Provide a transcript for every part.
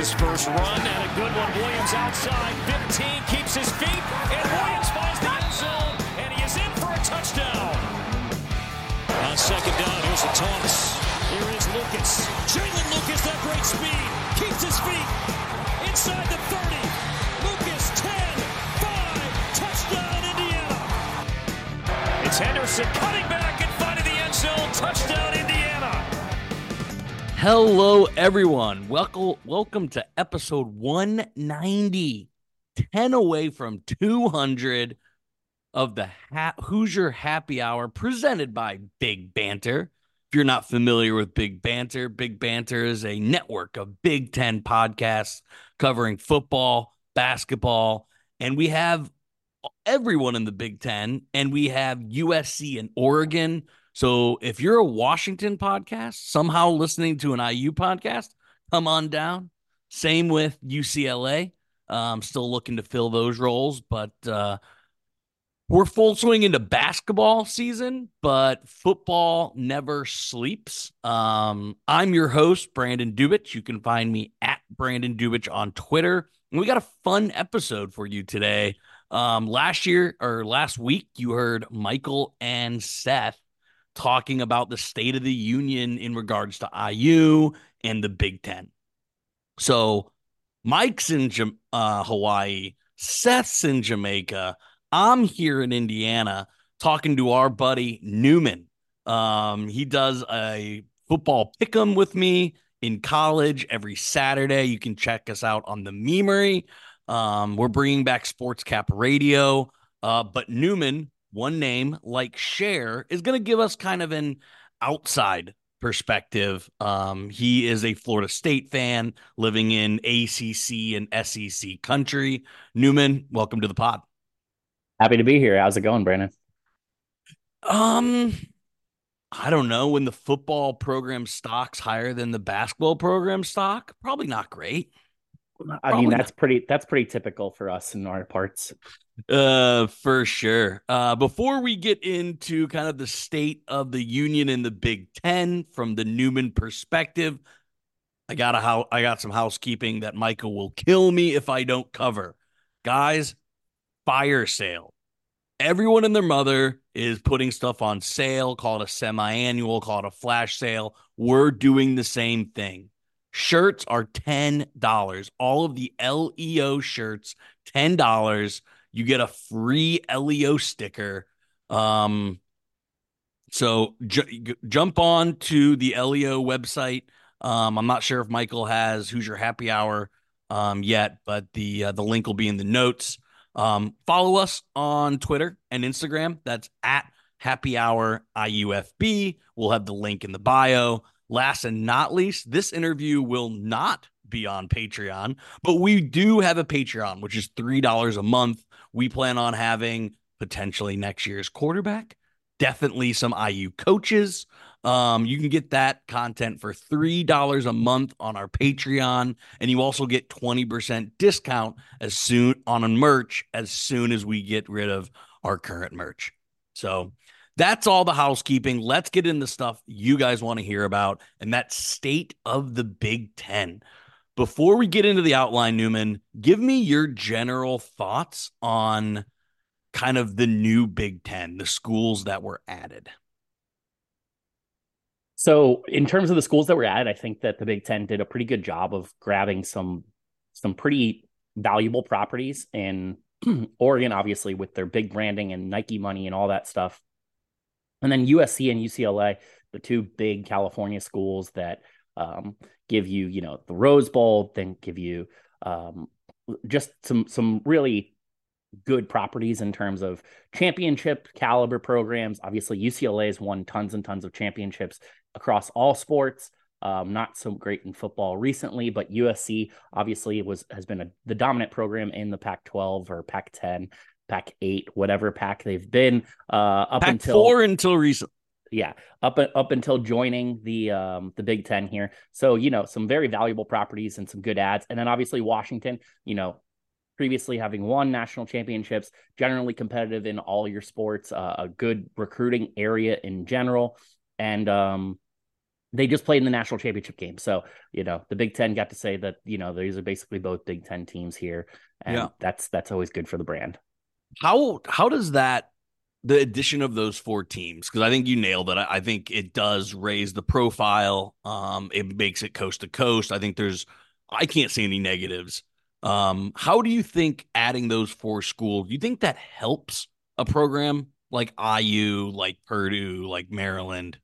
his first run and a good one. Williams outside, 15, keeps his feet, and Williams finds the end zone, and he is in for a touchdown. On second down, here's a toss. Here is Lucas. Jaylin Lucas, that great speed, keeps his feet inside the 30. Lucas, 10, 5, touchdown, Indiana. It's Henderson cutting back and finding the end zone, touchdown. Hello, everyone. Welcome, welcome to episode 190, 10 away from 200 of the ha- Hoosier Happy Hour presented by Big Banter. If you're not familiar with Big Banter, Big Banter is a network of Big Ten podcasts covering football, basketball, and we have everyone in the Big Ten, and we have USC and Oregon so if you're a Washington podcast, somehow listening to an IU podcast, come on down. Same with UCLA. I'm still looking to fill those roles, but uh, we're full swing into basketball season, but football never sleeps. Um, I'm your host, Brandon Dubich. You can find me at Brandon Dubich on Twitter. And we got a fun episode for you today. Um, last year or last week, you heard Michael and Seth talking about the state of the union in regards to IU and the Big Ten. So Mike's in uh, Hawaii, Seth's in Jamaica. I'm here in Indiana talking to our buddy Newman. Um, he does a football pick'em with me in college every Saturday. You can check us out on the Memory. Um, we're bringing back Sports Cap Radio. Uh, but Newman one name like Cher is going to give us kind of an outside perspective. Um, he is a Florida State fan living in ACC and SEC country. Newman, welcome to the pod. Happy to be here. How's it going, Brandon? Um, I don't know. When the football program stocks higher than the basketball program stock, probably not great. I mean, that's not. pretty. That's pretty typical for us in our parts. Uh, for sure. Uh, before we get into kind of the state of the union in the Big Ten from the Newman perspective, I got a how I got some housekeeping that Michael will kill me if I don't cover. Guys, fire sale. Everyone and their mother is putting stuff on sale. Call it a semi-annual. Call it a flash sale. We're doing the same thing. Shirts are $10. All of the LEO shirts, $10 you get a free LEO sticker. Um, so j- jump on to the LEO website. Um, I'm not sure if Michael has Hoosier Happy Hour um, yet, but the uh, the link will be in the notes. Um, follow us on Twitter and Instagram. That's at Happy Hour IUFB. We'll have the link in the bio. Last and not least, this interview will not be on Patreon, but we do have a Patreon, which is $3 a month. We plan on having potentially next year's quarterback, definitely some IU coaches. Um, you can get that content for $3 a month on our Patreon, and you also get 20% discount as soon on a merch as soon as we get rid of our current merch. So that's all the housekeeping. Let's get into stuff you guys want to hear about, and that state of the Big Ten. Before we get into the outline, Newman, give me your general thoughts on kind of the new Big Ten, the schools that were added. So, in terms of the schools that were added, I think that the Big Ten did a pretty good job of grabbing some some pretty valuable properties in Oregon, obviously with their big branding and Nike money and all that stuff, and then USC and UCLA, the two big California schools that um, give you, you know, the Rose Bowl, then give you um, just some some really good properties in terms of championship caliber programs. Obviously, UCLA has won tons and tons of championships across all sports. Um, not so great in football recently, but USC obviously was has been a, the dominant program in the Pac-12 or Pac-10, Pac-8, whatever pack they've been uh, up Pac until four until recent yeah up up until joining the um the big 10 here so you know some very valuable properties and some good ads and then obviously washington you know previously having won national championships generally competitive in all your sports uh, a good recruiting area in general and um they just played in the national championship game. So, you know, the Big Ten got to say that, you know, these are basically both Big Ten teams here. And yeah. that's that's always good for the brand. How how does that the addition of those four teams because I think you nailed it. I, I, think it does raise the profile. Um, it makes it coast to coast. I think there's I can't see any negatives. Um, how do you think adding those four schools? Do you think that helps a program like IU, like Purdue, like Maryland?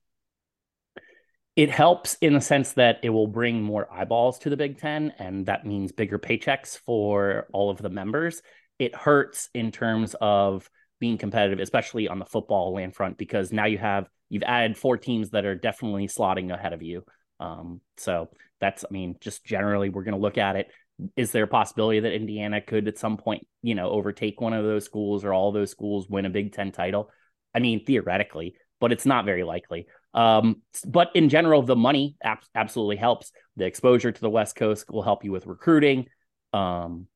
It helps in the sense that it will bring more eyeballs to the Big Ten, and that means bigger paychecks for all of the members. It hurts in terms of being competitive, especially on the football land front, because now you have you've added four teams that are definitely slotting ahead of you. Um, so that's, I mean, just generally we're going to look at it. Is there a possibility that Indiana could at some point, you know, overtake one of those schools or all those schools win a Big Ten title? I mean, theoretically, but it's not very likely. Um, but in general, the money ab- absolutely helps. The exposure to the West Coast will help you with recruiting. Um,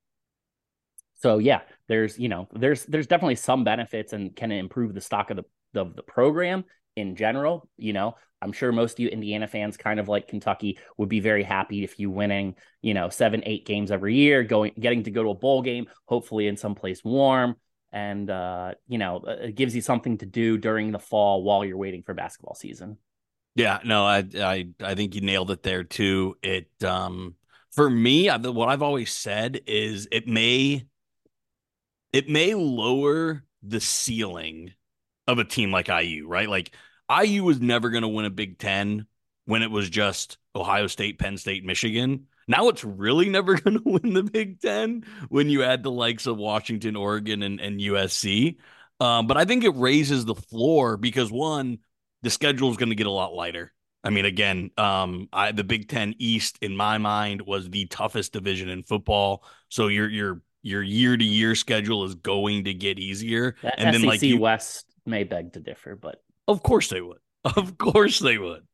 so yeah, there's you know there's there's definitely some benefits and can improve the stock of the of the program in general. You know, I'm sure most of you Indiana fans, kind of like Kentucky, would be very happy if you winning, you know, seven, eight games every year, going, getting to go to a bowl game, hopefully in some place warm, and uh, you know, uh, it gives you something to do during the fall while you're waiting for basketball season. Yeah, no, I, I, I think you nailed it there too. It, um, for me, I, what I've always said is it may, it may lower the ceiling of a team like IU, right? Like IU was never going to win a Big Ten when it was just Ohio State, Penn State, Michigan. Now it's really never going to win the Big Ten when you add the likes of Washington, Oregon, and, and USC. Um, but I think it raises the floor because one, the schedule is going to get a lot lighter. I mean, again, um, I, the Big Ten East, in my mind, was the toughest division in football. So your your your year to year schedule is going to get easier. That and SEC then like you, West may beg to differ, but of course they would. Of course they would.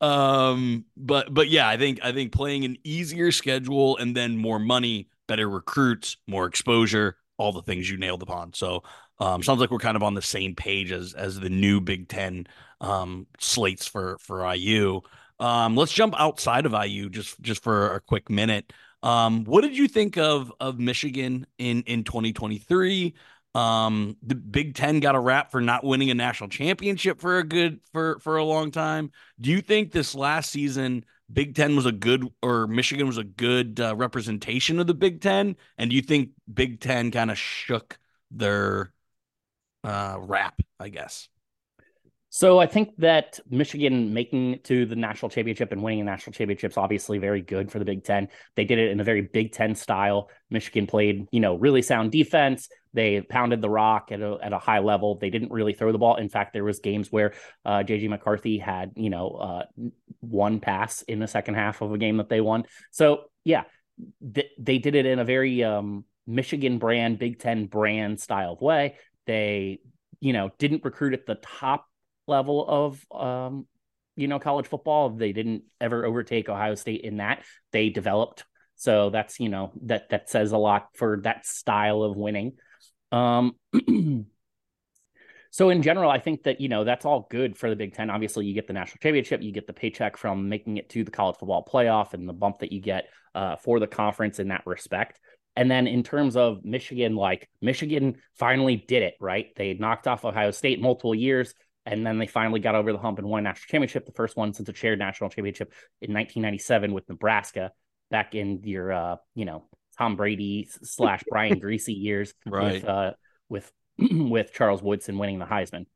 Um, but but yeah, I think I think playing an easier schedule and then more money, better recruits, more exposure, all the things you nailed upon. So um, sounds like we're kind of on the same page as as the new Big Ten um, slates for for IU. Um, let's jump outside of IU just just for a quick minute. Um, what did you think of of Michigan in in 2023? Um, the Big Ten got a rap for not winning a national championship for a good for for a long time. Do you think this last season Big Ten was a good or Michigan was a good uh, representation of the Big Ten? And do you think Big Ten kind of shook their uh, rap? I guess. So I think that Michigan making it to the national championship and winning a national championship is obviously very good for the Big Ten. They did it in a very Big Ten style. Michigan played, you know, really sound defense. They pounded the rock at a, at a high level. They didn't really throw the ball. In fact, there was games where uh, JJ McCarthy had, you know, uh, one pass in the second half of a game that they won. So yeah, th- they did it in a very um, Michigan brand, Big Ten brand style of way. They, you know, didn't recruit at the top level of um, you know college football. They didn't ever overtake Ohio State in that. They developed, so that's you know that that says a lot for that style of winning. Um, so in general, I think that you know that's all good for the Big Ten. Obviously, you get the national championship, you get the paycheck from making it to the college football playoff, and the bump that you get uh, for the conference in that respect. And then in terms of Michigan, like Michigan finally did it, right? They knocked off Ohio State multiple years. And then they finally got over the hump and won a national championship, the first one since a shared national championship in 1997 with Nebraska back in your, uh, you know, Tom Brady slash Brian Griese years right. with, uh, with, with Charles Woodson winning the Heisman.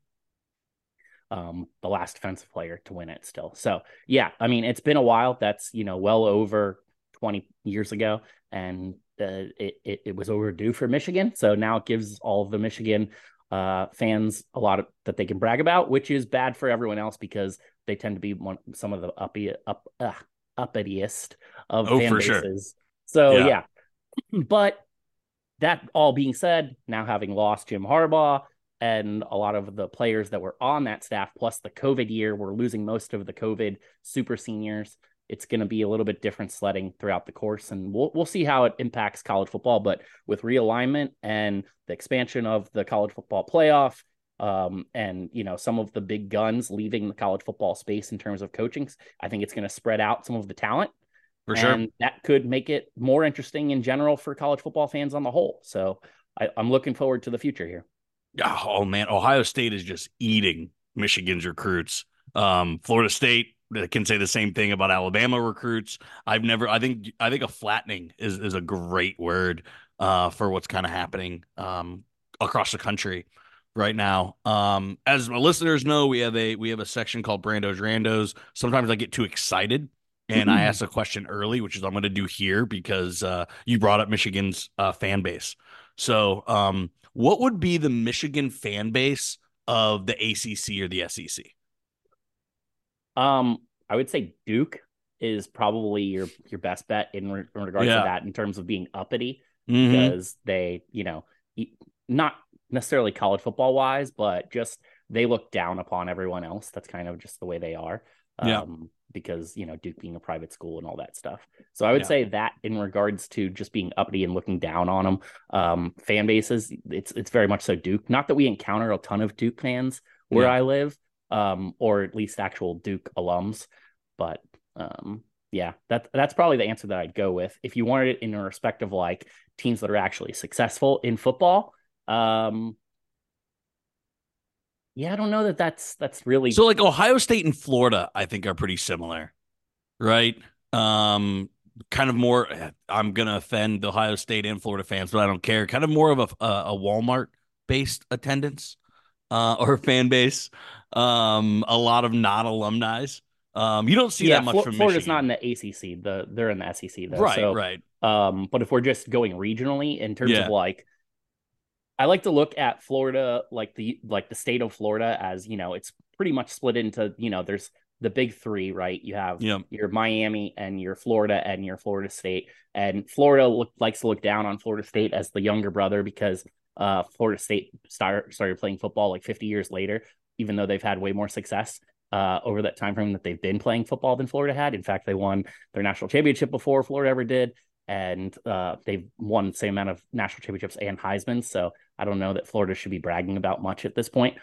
Um, the last defensive player to win it still. So yeah, I mean, it's been a while. That's, you know, well over 20 years ago. And uh, it, it, it was overdue for Michigan. So now it gives all of the Michigan uh, fans a lot of, that they can brag about, which is bad for everyone else because they tend to be one some of the uppy up uh, uppitiest of oh, fan bases. Sure. So yeah. yeah. but that all being said, now having lost Jim Harbaugh and a lot of the players that were on that staff, plus the COVID year, we're losing most of the COVID super seniors it's going to be a little bit different sledding throughout the course, and we'll we'll see how it impacts college football. But with realignment and the expansion of the college football playoff, um, and you know some of the big guns leaving the college football space in terms of coaching. I think it's going to spread out some of the talent for sure. And that could make it more interesting in general for college football fans on the whole. So I, I'm looking forward to the future here. Oh man, Ohio State is just eating Michigan's recruits. Um, Florida State can say the same thing about Alabama recruits. I've never. I think. I think a flattening is is a great word uh, for what's kind of happening um, across the country right now. Um, as my listeners know, we have a we have a section called Brando's Randos. Sometimes I get too excited and I ask a question early, which is I'm going to do here because uh, you brought up Michigan's uh, fan base. So, um, what would be the Michigan fan base of the ACC or the SEC? Um, I would say Duke is probably your your best bet in, re- in regards yeah. to that in terms of being uppity mm-hmm. because they, you know, not necessarily college football wise, but just they look down upon everyone else. That's kind of just the way they are. Yeah. Um, because you know Duke being a private school and all that stuff. So I would yeah. say that in regards to just being uppity and looking down on them, um, fan bases, it's it's very much so Duke. Not that we encounter a ton of Duke fans where yeah. I live, um, or at least actual Duke alums, but um, yeah, that that's probably the answer that I'd go with. If you wanted it in a respect of like teams that are actually successful in football, um, yeah, I don't know that that's that's really so. Like Ohio State and Florida, I think are pretty similar, right? Um, kind of more. I'm gonna offend the Ohio State and Florida fans, but I don't care. Kind of more of a a Walmart based attendance uh, or fan base. Um, a lot of non alumni. Um, you don't see yeah, that much from Florida's Michigan. not in the ACC. The they're in the SEC though. Right, so, right. Um, but if we're just going regionally in terms yeah. of like, I like to look at Florida like the like the state of Florida as you know it's pretty much split into you know there's the big three right you have yep. your Miami and your Florida and your Florida State and Florida look, likes to look down on Florida State as the younger brother because uh, Florida State start, started playing football like 50 years later even though they've had way more success uh, over that time frame that they've been playing football than Florida had. In fact, they won their national championship before Florida ever did, and uh, they've won the same amount of national championships and Heisman. So I don't know that Florida should be bragging about much at this point.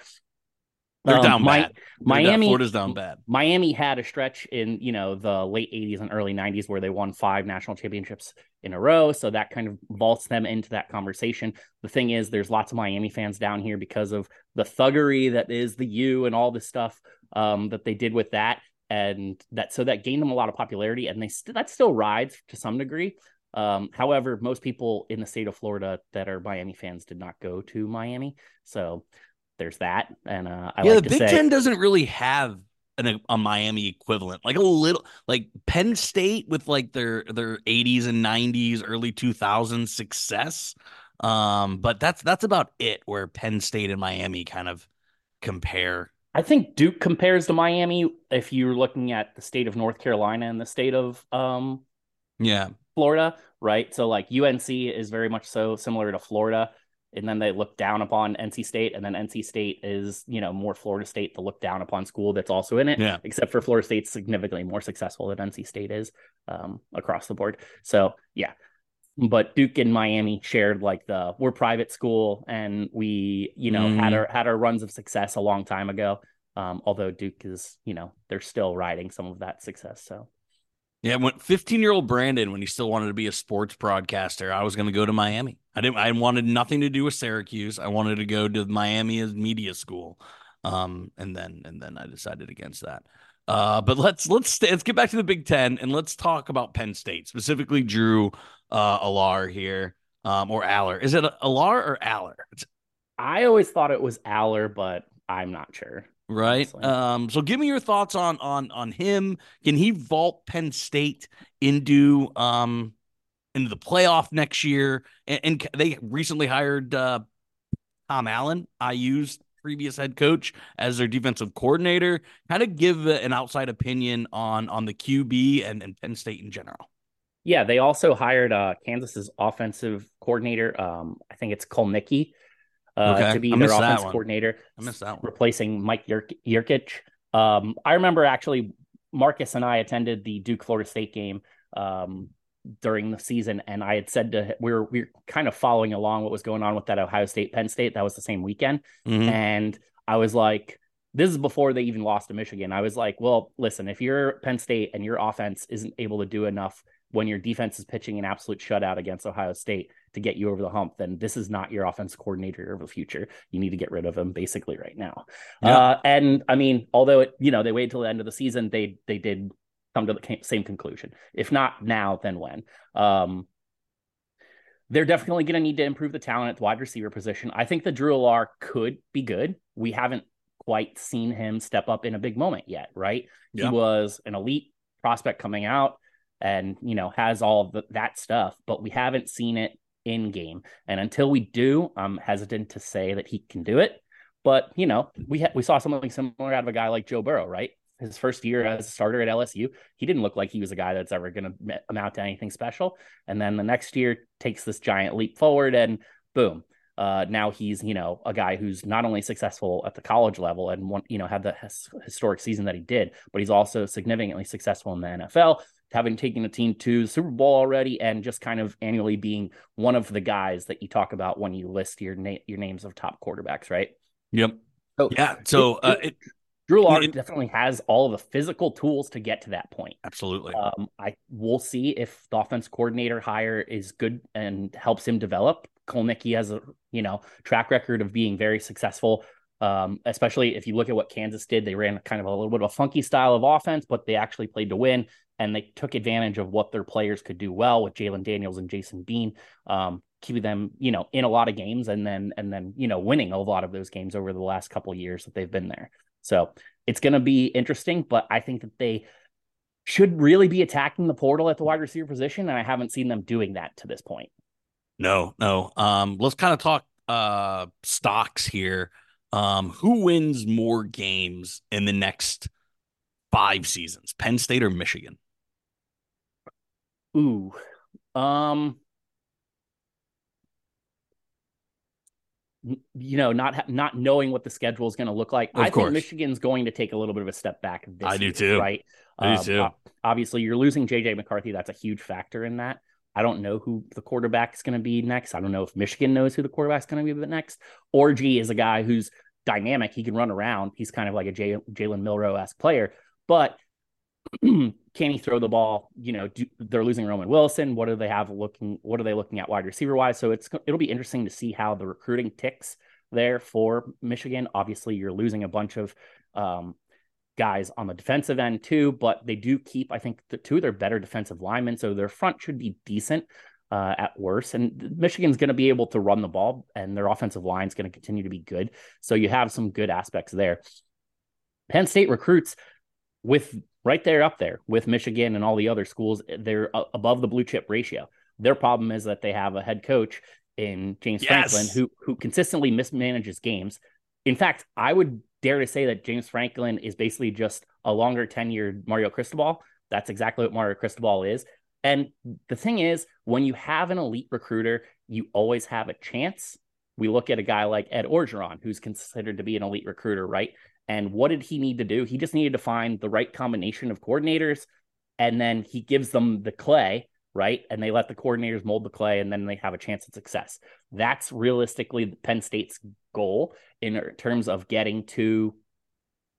They're um, down my, bad. Miami, down, Florida's down bad. Miami had a stretch in you know the late '80s and early '90s where they won five national championships in a row, so that kind of vaults them into that conversation. The thing is, there's lots of Miami fans down here because of the thuggery that is the U and all this stuff um, that they did with that, and that so that gained them a lot of popularity, and they st- that still rides to some degree. Um, however, most people in the state of Florida that are Miami fans did not go to Miami, so there's that. And uh, I yeah, like the Big say, Ten doesn't really have an, a Miami equivalent, like a little like Penn State with like their their 80s and 90s, early 2000s success. Um, but that's that's about it. Where Penn State and Miami kind of compare. I think Duke compares to Miami if you're looking at the state of North Carolina and the state of um, yeah, Florida, right? So like UNC is very much so similar to Florida and then they look down upon NC State, and then NC State is you know more Florida State to look down upon school that's also in it. Yeah. Except for Florida State's significantly more successful than NC State is um, across the board. So yeah, but Duke and Miami shared like the we're private school, and we you know mm. had our had our runs of success a long time ago. Um, although Duke is you know they're still riding some of that success. So yeah, when 15 year old Brandon, when he still wanted to be a sports broadcaster, I was going to go to Miami. I didn't. I wanted nothing to do with Syracuse. I wanted to go to Miami as media school, um, and then and then I decided against that. Uh, but let's let's stay, let's get back to the Big Ten and let's talk about Penn State specifically. Drew uh, Allar here, um, or Aller. Is it Allar or Aller? It's, I always thought it was Aller, but I'm not sure right? Um, so give me your thoughts on on on him. Can he vault Penn State into um into the playoff next year? And, and they recently hired uh, Tom Allen, IU's previous head coach, as their defensive coordinator. Kind of give an outside opinion on on the QB and, and Penn State in general. Yeah, they also hired uh, Kansas's offensive coordinator. Um, I think it's Kotelnicki uh, okay. to be their offense coordinator. I missed that one. Replacing Mike Yurcich. Um, I remember actually Marcus and I attended the Duke Florida State game um, during the season, and I had said to we were we were kind of following along what was going on with that Ohio State Penn State. That was the same weekend, mm-hmm. and I was like, this is before they even lost to Michigan. I was like, well, listen, if you're Penn State and your offense isn't able to do enough when your defense is pitching an absolute shutout against Ohio State to get you over the hump, then this is not your offense coordinator of the future. You need to get rid of him basically right now. Yeah. Uh, and I mean, although it, you know, they waited till the end of the season, they they did come to the same conclusion. If not now, then when? Um, they're definitely going to need to improve the talent at the wide receiver position. I think the Drew Allar could be good. We haven't quite seen him step up in a big moment yet, right? Yeah. He was an elite prospect coming out and, you know, has all the, that stuff, but we haven't seen it in game. And until we do, I'm hesitant to say that he can do it. But, you know, we ha- we saw something similar out of a guy like Joe Burrow, right? His first year as a starter at LSU, he didn't look like he was a guy that's ever going to amount to anything special. And then the next year takes this giant leap forward and boom, uh, now he's you know a guy who's not only successful at the college level and one, you know had the his, historic season that he did, but he's also significantly successful in the NFL, having taken a team to the Super Bowl already, and just kind of annually being one of the guys that you talk about when you list your na- your names of top quarterbacks, right? Yep. So, yeah. So uh, it, Drew Lock definitely has all of the physical tools to get to that point. Absolutely. Um, I will see if the offense coordinator hire is good and helps him develop. Kotelnicki has a you know track record of being very successful. Um, especially if you look at what Kansas did, they ran kind of a little bit of a funky style of offense, but they actually played to win and they took advantage of what their players could do well with Jalon Daniels and Jason Bean, um, keeping them, you know, in a lot of games and then and then you know winning a lot of those games over the last couple years that they've been there. So it's going to be interesting, but I think that they should really be attacking the portal at the wide receiver position, and I haven't seen them doing that to this point. No, no. Um, let's kind of talk uh stocks here. Um, who wins more games in the next five seasons? Penn State or Michigan? Ooh. Um you know, not not knowing what the schedule is going to look like. Of I course. think Michigan's going to take a little bit of a step back. I do year, too. Right. I do um, too. Obviously, you're losing JJ McCarthy. That's a huge factor in that. I don't know who the quarterback is going to be next. I don't know if Michigan knows who the quarterback is going to be next. Orji is a guy who's dynamic. He can run around. He's kind of like a Jalen Milroe esque player, but can he throw the ball? You know, do, they're losing Roman Wilson. What do they have looking? What are they looking at wide receiver wise? So it's it'll be interesting to see how the recruiting ticks there for Michigan. Obviously, you're losing a bunch of um, guys on the defensive end too, but they do keep, I think, the two of their better defensive linemen. So their front should be decent uh, at worst. And Michigan's going to be able to run the ball, and their offensive line is going to continue to be good. So you have some good aspects there. Penn State recruits with right there up there with Michigan and all the other schools. They're above the blue chip ratio. Their problem is that they have a head coach in James yes. Franklin who who consistently mismanages games. In fact, I would dare to say that James Franklin is basically just a longer tenured Mario Cristobal. That's exactly what Mario Cristobal is. And the thing is, when you have an elite recruiter, you always have a chance. We look at a guy like Ed Orgeron, who's considered to be an elite recruiter, right? And what did he need to do? He just needed to find the right combination of coordinators, and then he gives them the clay, right? And they let the coordinators mold the clay, and then they have a chance at success. That's realistically Penn State's goal in er, terms of getting to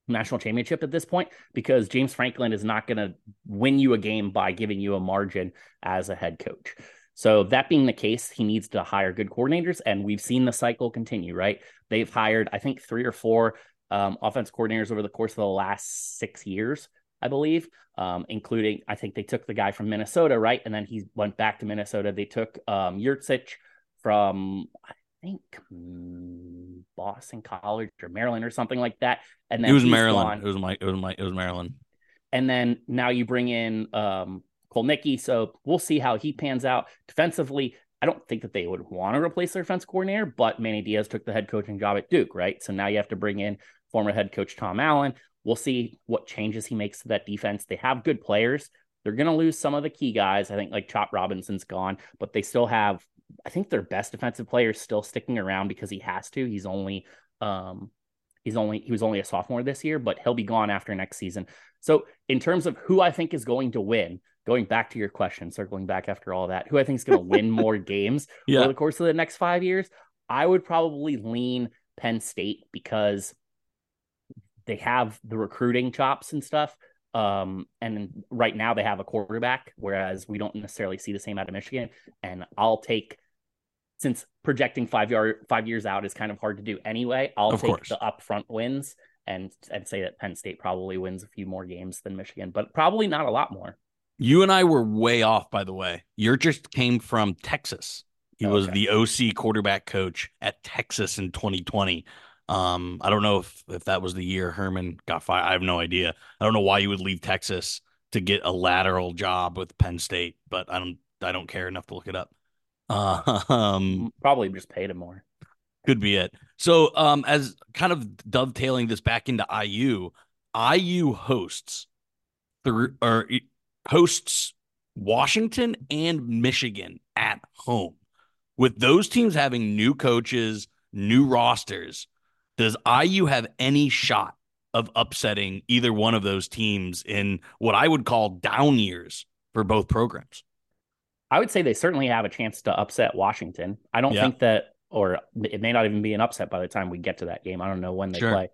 national championship at this point because James Franklin is not going to win you a game by giving you a margin as a head coach. So that being the case, he needs to hire good coordinators, and we've seen the cycle continue. Right? They've hired, I think, three or four um, offense coordinators over the course of the last six years, I believe, um, including I think they took the guy from Minnesota, right, and then he went back to Minnesota. They took um, Yurcich from I think mm, Boston College or Maryland or something like that. And then it was Maryland. Gone. It was my. It was my. It was Maryland. And then now you bring in um, Kotelnicki. So we'll see how he pans out defensively. I don't think that they would want to replace their defense coordinator, but Manny Diaz took the head coaching job at Duke, right? So now you have to bring in former head coach Tom Allen. We'll see what changes he makes to that defense. They have good players. They're going to lose some of the key guys. I think like Chop Robinson's gone, but they still have I think their best defensive player is still sticking around because he has to. He's only um he's only he was only a sophomore this year, but he'll be gone after next season. So in terms of who I think is going to win, going back to your question, circling back after all that, who I think is going to win more games yeah. over the course of the next five years, I would probably lean Penn State because they have the recruiting chops and stuff. Um, and right now they have a quarterback, whereas we don't necessarily see the same out of Michigan. And I'll take since projecting five yard five years out is kind of hard to do anyway. I'll Of take course. the upfront wins and and say that Penn State probably wins a few more games than Michigan, but probably not a lot more. You and I were way off, by the way. Your just came from Texas. He was the OC quarterback coach at Texas in 2020. Um, I don't know if if that was the year Herman got fired. I have no idea. I don't know why you would leave Texas to get a lateral job with Penn State, but I don't I don't care enough to look it up. Uh, um, Probably just paid him more. could be it. So, um, as kind of dovetailing this back into IU, IU hosts the or hosts Washington and Michigan at home. With those teams having new coaches, new rosters, does IU have any shot of upsetting either one of those teams in what I would call down years for both programs? I would say they certainly have a chance to upset Washington. I don't Yeah. think that, or it may not even be an upset by the time we get to that game. I don't know when they Sure. play.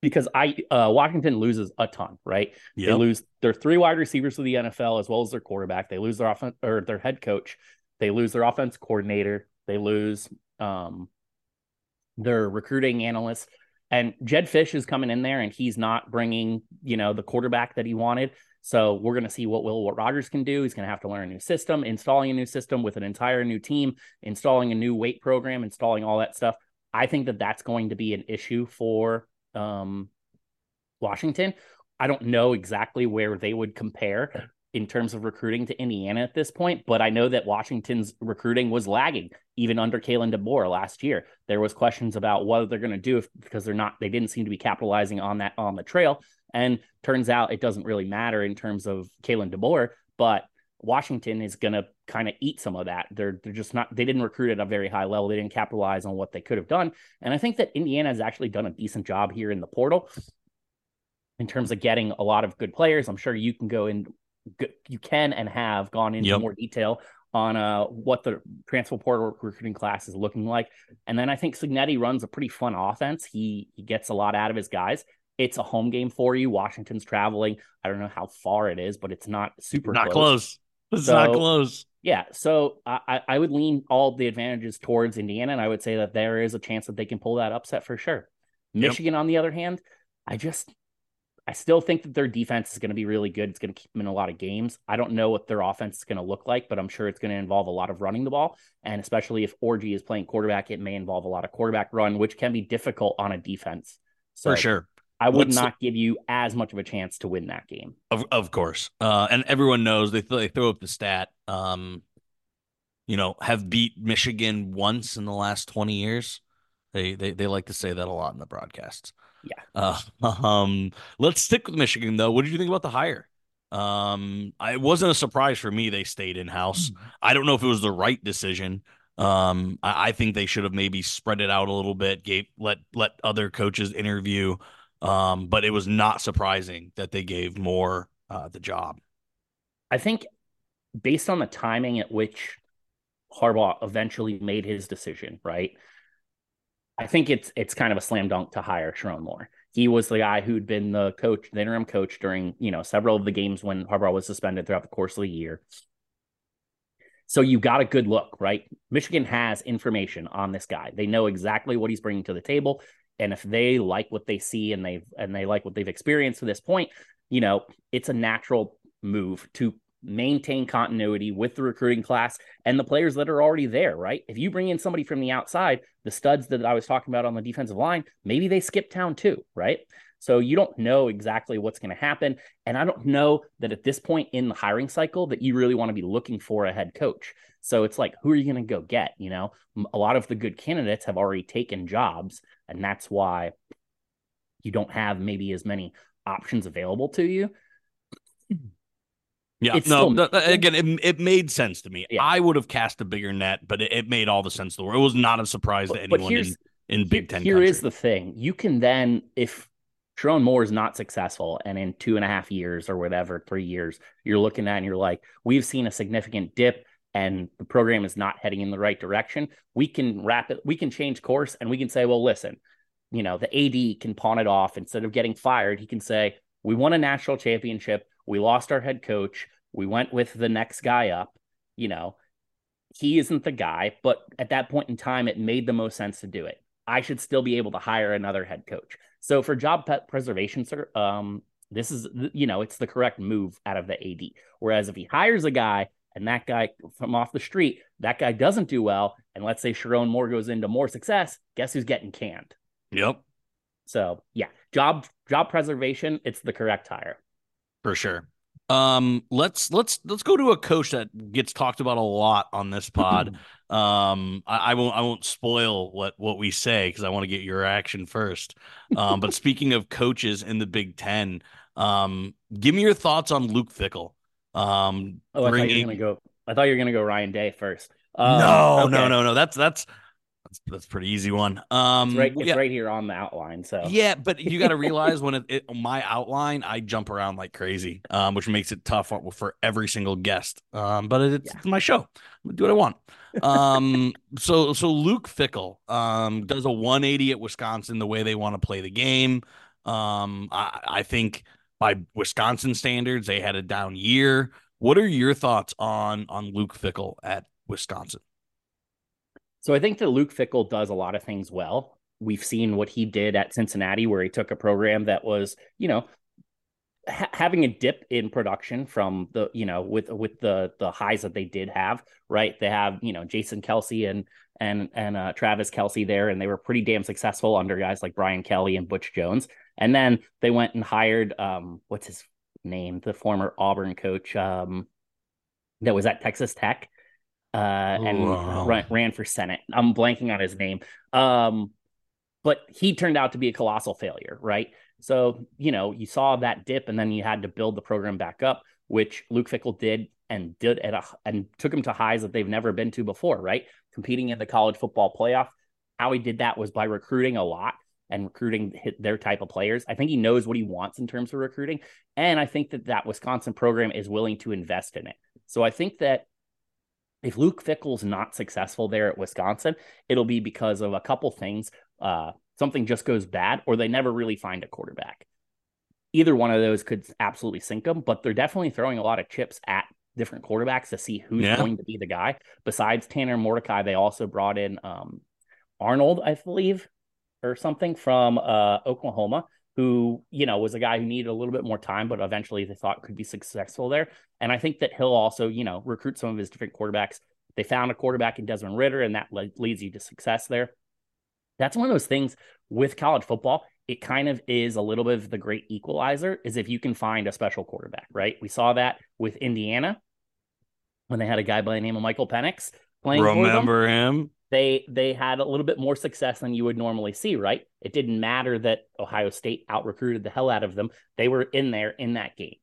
Because I uh, Washington loses a ton, right? They lose their three wide receivers of the NFL as well as their quarterback. They lose their offense or their head coach. They lose their offense coordinator. They lose um, their recruiting analyst. And Jedd Fisch is coming in there, and he's not bringing you know the quarterback that he wanted. So we're going to see what Will what Rogers can do. He's going to have to learn a new system, installing a new system with an entire new team, installing a new weight program, installing all that stuff. I think that that's going to be an issue for um, Washington. I don't know exactly where they would compare in terms of recruiting to Indiana at this point, but I know that Washington's recruiting was lagging even under Kalen DeBoer last year. There was questions about what they're going to do if, because they're not they didn't seem to be capitalizing on that on the trail. And turns out it doesn't really matter in terms of Kalen DeBoer, but Washington is going to kind of eat some of that. They're they're just not they didn't recruit at a very high level. They didn't capitalize on what they could have done. And I think that Indiana has actually done a decent job here in the portal in terms of getting a lot of good players. I'm sure you can go in you can and have gone into Yep. more detail on uh, what the transfer portal recruiting class is looking like. And then I think Cignetti runs a pretty fun offense. He he gets a lot out of his guys. It's a home game for you. Washington's traveling. I don't know how far it is, but it's not super Not close. close. It's So- not close. Yeah, so I, I- would lean all the advantages towards Indiana, and I would say that there is a chance that they can pull that upset for sure. Yep. Michigan, on the other hand, I just I still think that their defense is going to be really good. It's going to keep them in a lot of games. I don't know what their offense is going to look like, but I'm sure it's going to involve a lot of running the ball, and especially if Orji is playing quarterback, it may involve a lot of quarterback run, which can be difficult on a defense. So For sure. I would not give you as much of a chance to win that game. Of of course, uh, and everyone knows they th- they throw up the stat. Um, you know, have beat Michigan once in the last twenty years. They they they like to say that a lot in the broadcasts. Yeah. Uh, um, let's stick with Michigan though. What did you think about the hire? Um, I, it wasn't a surprise for me. They stayed in house. I don't know if it was the right decision. Um, I, I think they should have maybe spread it out a little bit, gave let let other coaches interview. Um, but it was not surprising that they gave Moore uh, the job. I think based on the timing at which Harbaugh eventually made his decision, right? I think it's it's kind of a slam dunk to hire Sherrone Moore. He was the guy who'd been the coach, the interim coach during, you know, several of the games when Harbaugh was suspended throughout the course of the year. So you got a good look, right? Michigan has information on this guy. They know exactly what he's bringing to the table, and if they like what they see and they and they like what they've experienced to this point, you know, it's a natural move to maintain continuity with the recruiting class and the players that are already there, right? If you bring in somebody from the outside, the studs that I was talking about on the defensive line, maybe they skip town too, right? So you don't know exactly what's going to happen. And I don't know that at this point in the hiring cycle that you really want to be looking for a head coach. So it's like, who are you going to go get? You know, a lot of the good candidates have already taken jobs, and that's why you don't have maybe as many options available to you. Yeah, It's no. still- again, it, it made sense to me. Yeah. I would have cast a bigger net, but it, it made all the sense in the world. It was not a surprise to But, but anyone in, in Big Ten. Here country. is the thing: you can then, if Sherrone Moore is not successful, and in two and a half years or whatever, three years, you're looking at and you're like, we've seen a significant dip, and the program is not heading in the right direction. We can wrap it. We can change course, and we can say, well, listen, you know, the AD can pawn it off instead of getting fired. He can say, "We won a national championship. We lost our head coach. We went with the next guy up." You know, he isn't the guy, but at that point in time, it made the most sense to do it. I should still be able to hire another head coach. So for job preservation, sir, um, this is you know it's the correct move out of the AD. Whereas if he hires a guy and that guy from off the street, that guy doesn't do well, and let's say Sherrone Moore goes into more success, guess who's getting canned? Yep. So yeah, job job preservation, it's the correct hire. For sure. Um, let's let's let's go to a coach that gets talked about a lot on this pod. um, I, I, won't I won't spoil what what we say because I want to get your reaction first. Um, but speaking of coaches in the Big Ten, um, give me your thoughts on Luke Fickell. Um, oh, I bringing... thought you were gonna go. I thought you were gonna go Ryan Day first. Um, no, okay. no, no, no. That's that's that's that's pretty easy one. Um, it's right, it's yeah. right here on the outline. So yeah, but you got to realize when it, it, my outline, I jump around like crazy, um, which makes it tough for every single guest. Um, but it's, yeah. my show. I do what I want. Um, so so Luke Fickell, um does a 180 at Wisconsin the way they want to play the game. Um, I, I think by Wisconsin standards, they had a down year. What are your thoughts on on Luke Fickell at Wisconsin? So I think that Luke Fickell does a lot of things well. We've seen what he did at Cincinnati, where he took a program that was, you know, ha- having a dip in production from the, you know, with with the the highs that they did have. Right, they have, you know, Jason Kelce and and and uh, Travis Kelce there, and they were pretty damn successful under guys like Brian Kelly and Butch Jones. And then they went and hired um, what's his name, the former Auburn coach um, that was at Texas Tech uh, and ran, ran, for Senate. I'm blanking on his name. Um, but he turned out to be a colossal failure, right? So, you know, you saw that dip and then you had to build the program back up, which Luke Fickell did and did at a, and took him to highs that they've never been to before, right? Competing in the college football playoff. How he did that was by recruiting a lot and recruiting their type of players. I think he knows what he wants in terms of recruiting. And I think that that Wisconsin program is willing to invest in it. So I think that if Luke Fickell's not successful there at Wisconsin, it'll be because of a couple things. Uh, something just goes bad, or they never really find a quarterback. Either one of those could absolutely sink them, but they're definitely throwing a lot of chips at different quarterbacks to see who's yeah. going to be the guy. Besides Tanner Mordecai, they also brought in um, Arnold, I believe, or something from uh, Oklahoma, who you know was a guy who needed a little bit more time, but eventually they thought could be successful there. And I think that he'll also you know recruit some of his different quarterbacks. They found a quarterback in Desmond Ridder, and that le- leads you to success there. That's one of those things with college football. It kind of is a little bit of the great equalizer, is if you can find a special quarterback, right? We saw that with Indiana when they had a guy by the name of Michael Penix playing. Remember him? They they had a little bit more success than you would normally see, right? It didn't matter that Ohio State out recruited the hell out of them. They were in there in that game.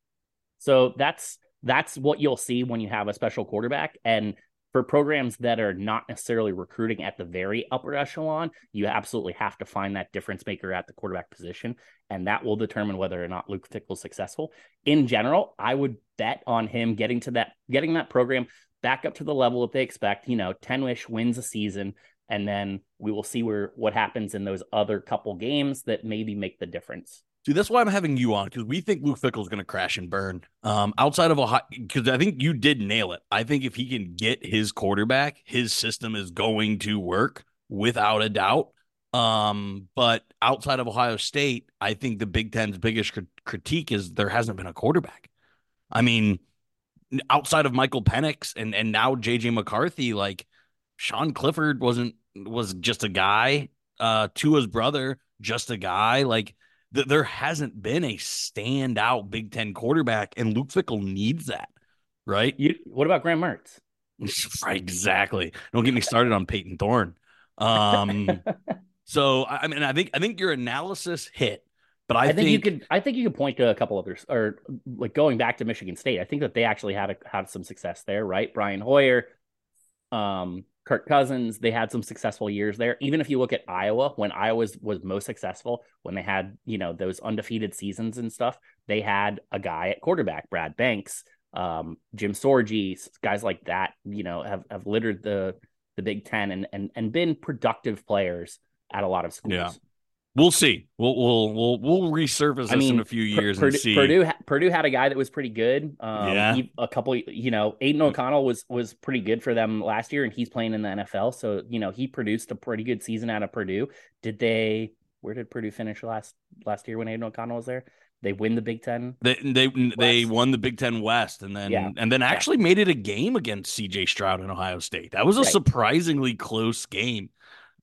So that's that's what you'll see when you have a special quarterback. And for programs that are not necessarily recruiting at the very upper echelon, you absolutely have to find that difference maker at the quarterback position. And that will determine whether or not Luke Fickell's successful. In general, I would bet on him getting to that, getting that program back up to the level that they expect. You know, 10 wish wins a season, and then we will see where what happens in those other couple games that maybe make the difference. Dude, that's why I'm having you on because we think Luke Fickell is going to crash and burn. Um, outside of Ohio, because I think you did nail it. I think if he can get his quarterback, his system is going to work without a doubt. Um, but outside of Ohio State, I think the Big Ten's biggest critique is there hasn't been a quarterback. I mean, outside of Michael Penix and and now JJ McCarthy, like Sean Clifford wasn't was just a guy. Uh, Tua's brother, just a guy. Like th- there hasn't been a standout Big Ten quarterback, and Luke Fickell needs that, right? You, what about Graham Mertz? right, exactly. Don't get me started on Payton Thorne. Um, so I mean, I think I think your analysis hit. But I, I think, think, you could I think you could point to a couple others or like going back to Michigan State. I think that they actually had a, had some success there, right? Brian Hoyer, um, Kirk Cousins, they had some successful years there. Even if you look at Iowa, when Iowa was, was most successful, when they had, you know, those undefeated seasons and stuff, they had a guy at quarterback, Brad Banks, um, Jim Sorgi, guys like that, you know, have, have littered the the Big Ten and and and been productive players at a lot of schools. Yeah. We'll see. We'll we'll we'll we'll resurface I this in a few years Purdue, and see. Purdue, Purdue had a guy that was pretty good. Um, Yeah. a couple, you know, Aidan O'Connell was was pretty good for them last year, and he's playing in the NFL. So you know, he produced a pretty good season out of Purdue. Did they? Where did Purdue finish last last year when Aidan O'Connell was there? They win the Big Ten. They they they won the Big Ten West and then Yeah. and then actually made it a game against C.J. Stroud in Ohio State. That was a Right. surprisingly close game.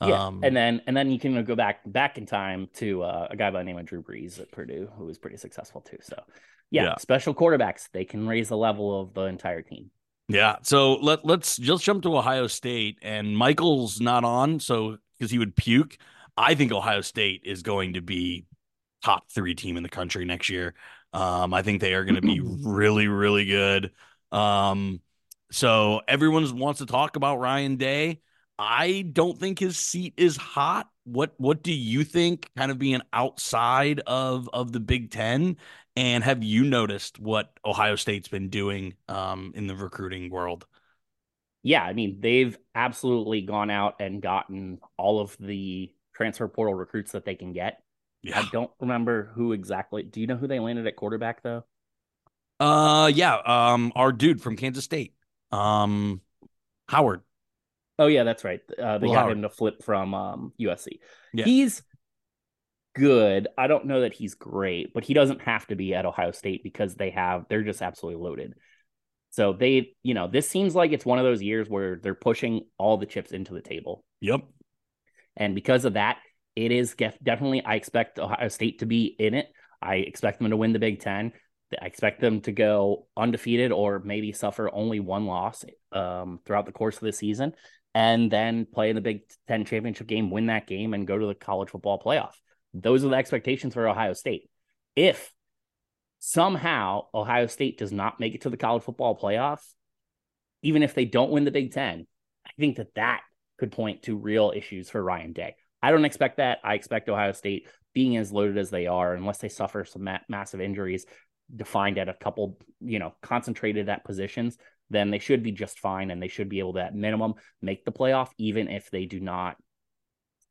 Yeah, Um, and then and then you can go back back in time to uh, a guy by the name of Drew Brees at Purdue, who was pretty successful too. So, yeah, Yeah. special quarterbacks they can raise the level of the entire team. Yeah. So let let's just jump to Ohio State and Michael's not on, so because he would puke. I think Ohio State is going to be top three team in the country next year. Um, I think they are going to be really, really good. Um, so everyone wants to talk about Ryan Day. I don't think his seat is hot. What what do you think? Kind of being outside of of the Big Ten, and have you noticed what Ohio State's been doing um, in the recruiting world? Yeah, I mean they've absolutely gone out and gotten all of the transfer portal recruits that they can get. I don't remember who exactly. Do you know who they landed at quarterback though? Uh, yeah. Um, our dude from Kansas State, um, Howard. Oh yeah, that's right. Uh, they got Howard. him to flip from um, USC. Yeah. He's good. I don't know that he's great, but he doesn't have to be at Ohio State because they have they're just absolutely loaded. So they, you know, this seems like it's one of those years where they're pushing all the chips into the table. Yep. And because of that, it is def- definitely, I expect Ohio State to be in it. I expect them to win the Big Ten. I expect them to go undefeated or maybe suffer only one loss um, throughout the course of the season and then play in the Big Ten championship game, win that game, and go to the college football playoff. Those are the expectations for Ohio State. If somehow Ohio State does not make it to the college football playoff, even if they don't win the Big Ten, I think that that could point to real issues for Ryan Day. I don't expect that. I expect Ohio State being as loaded as they are, unless they suffer some ma- massive injuries defined at a couple, you know, concentrated at positions, then they should be just fine and they should be able to, at minimum, make the playoff, even if they do not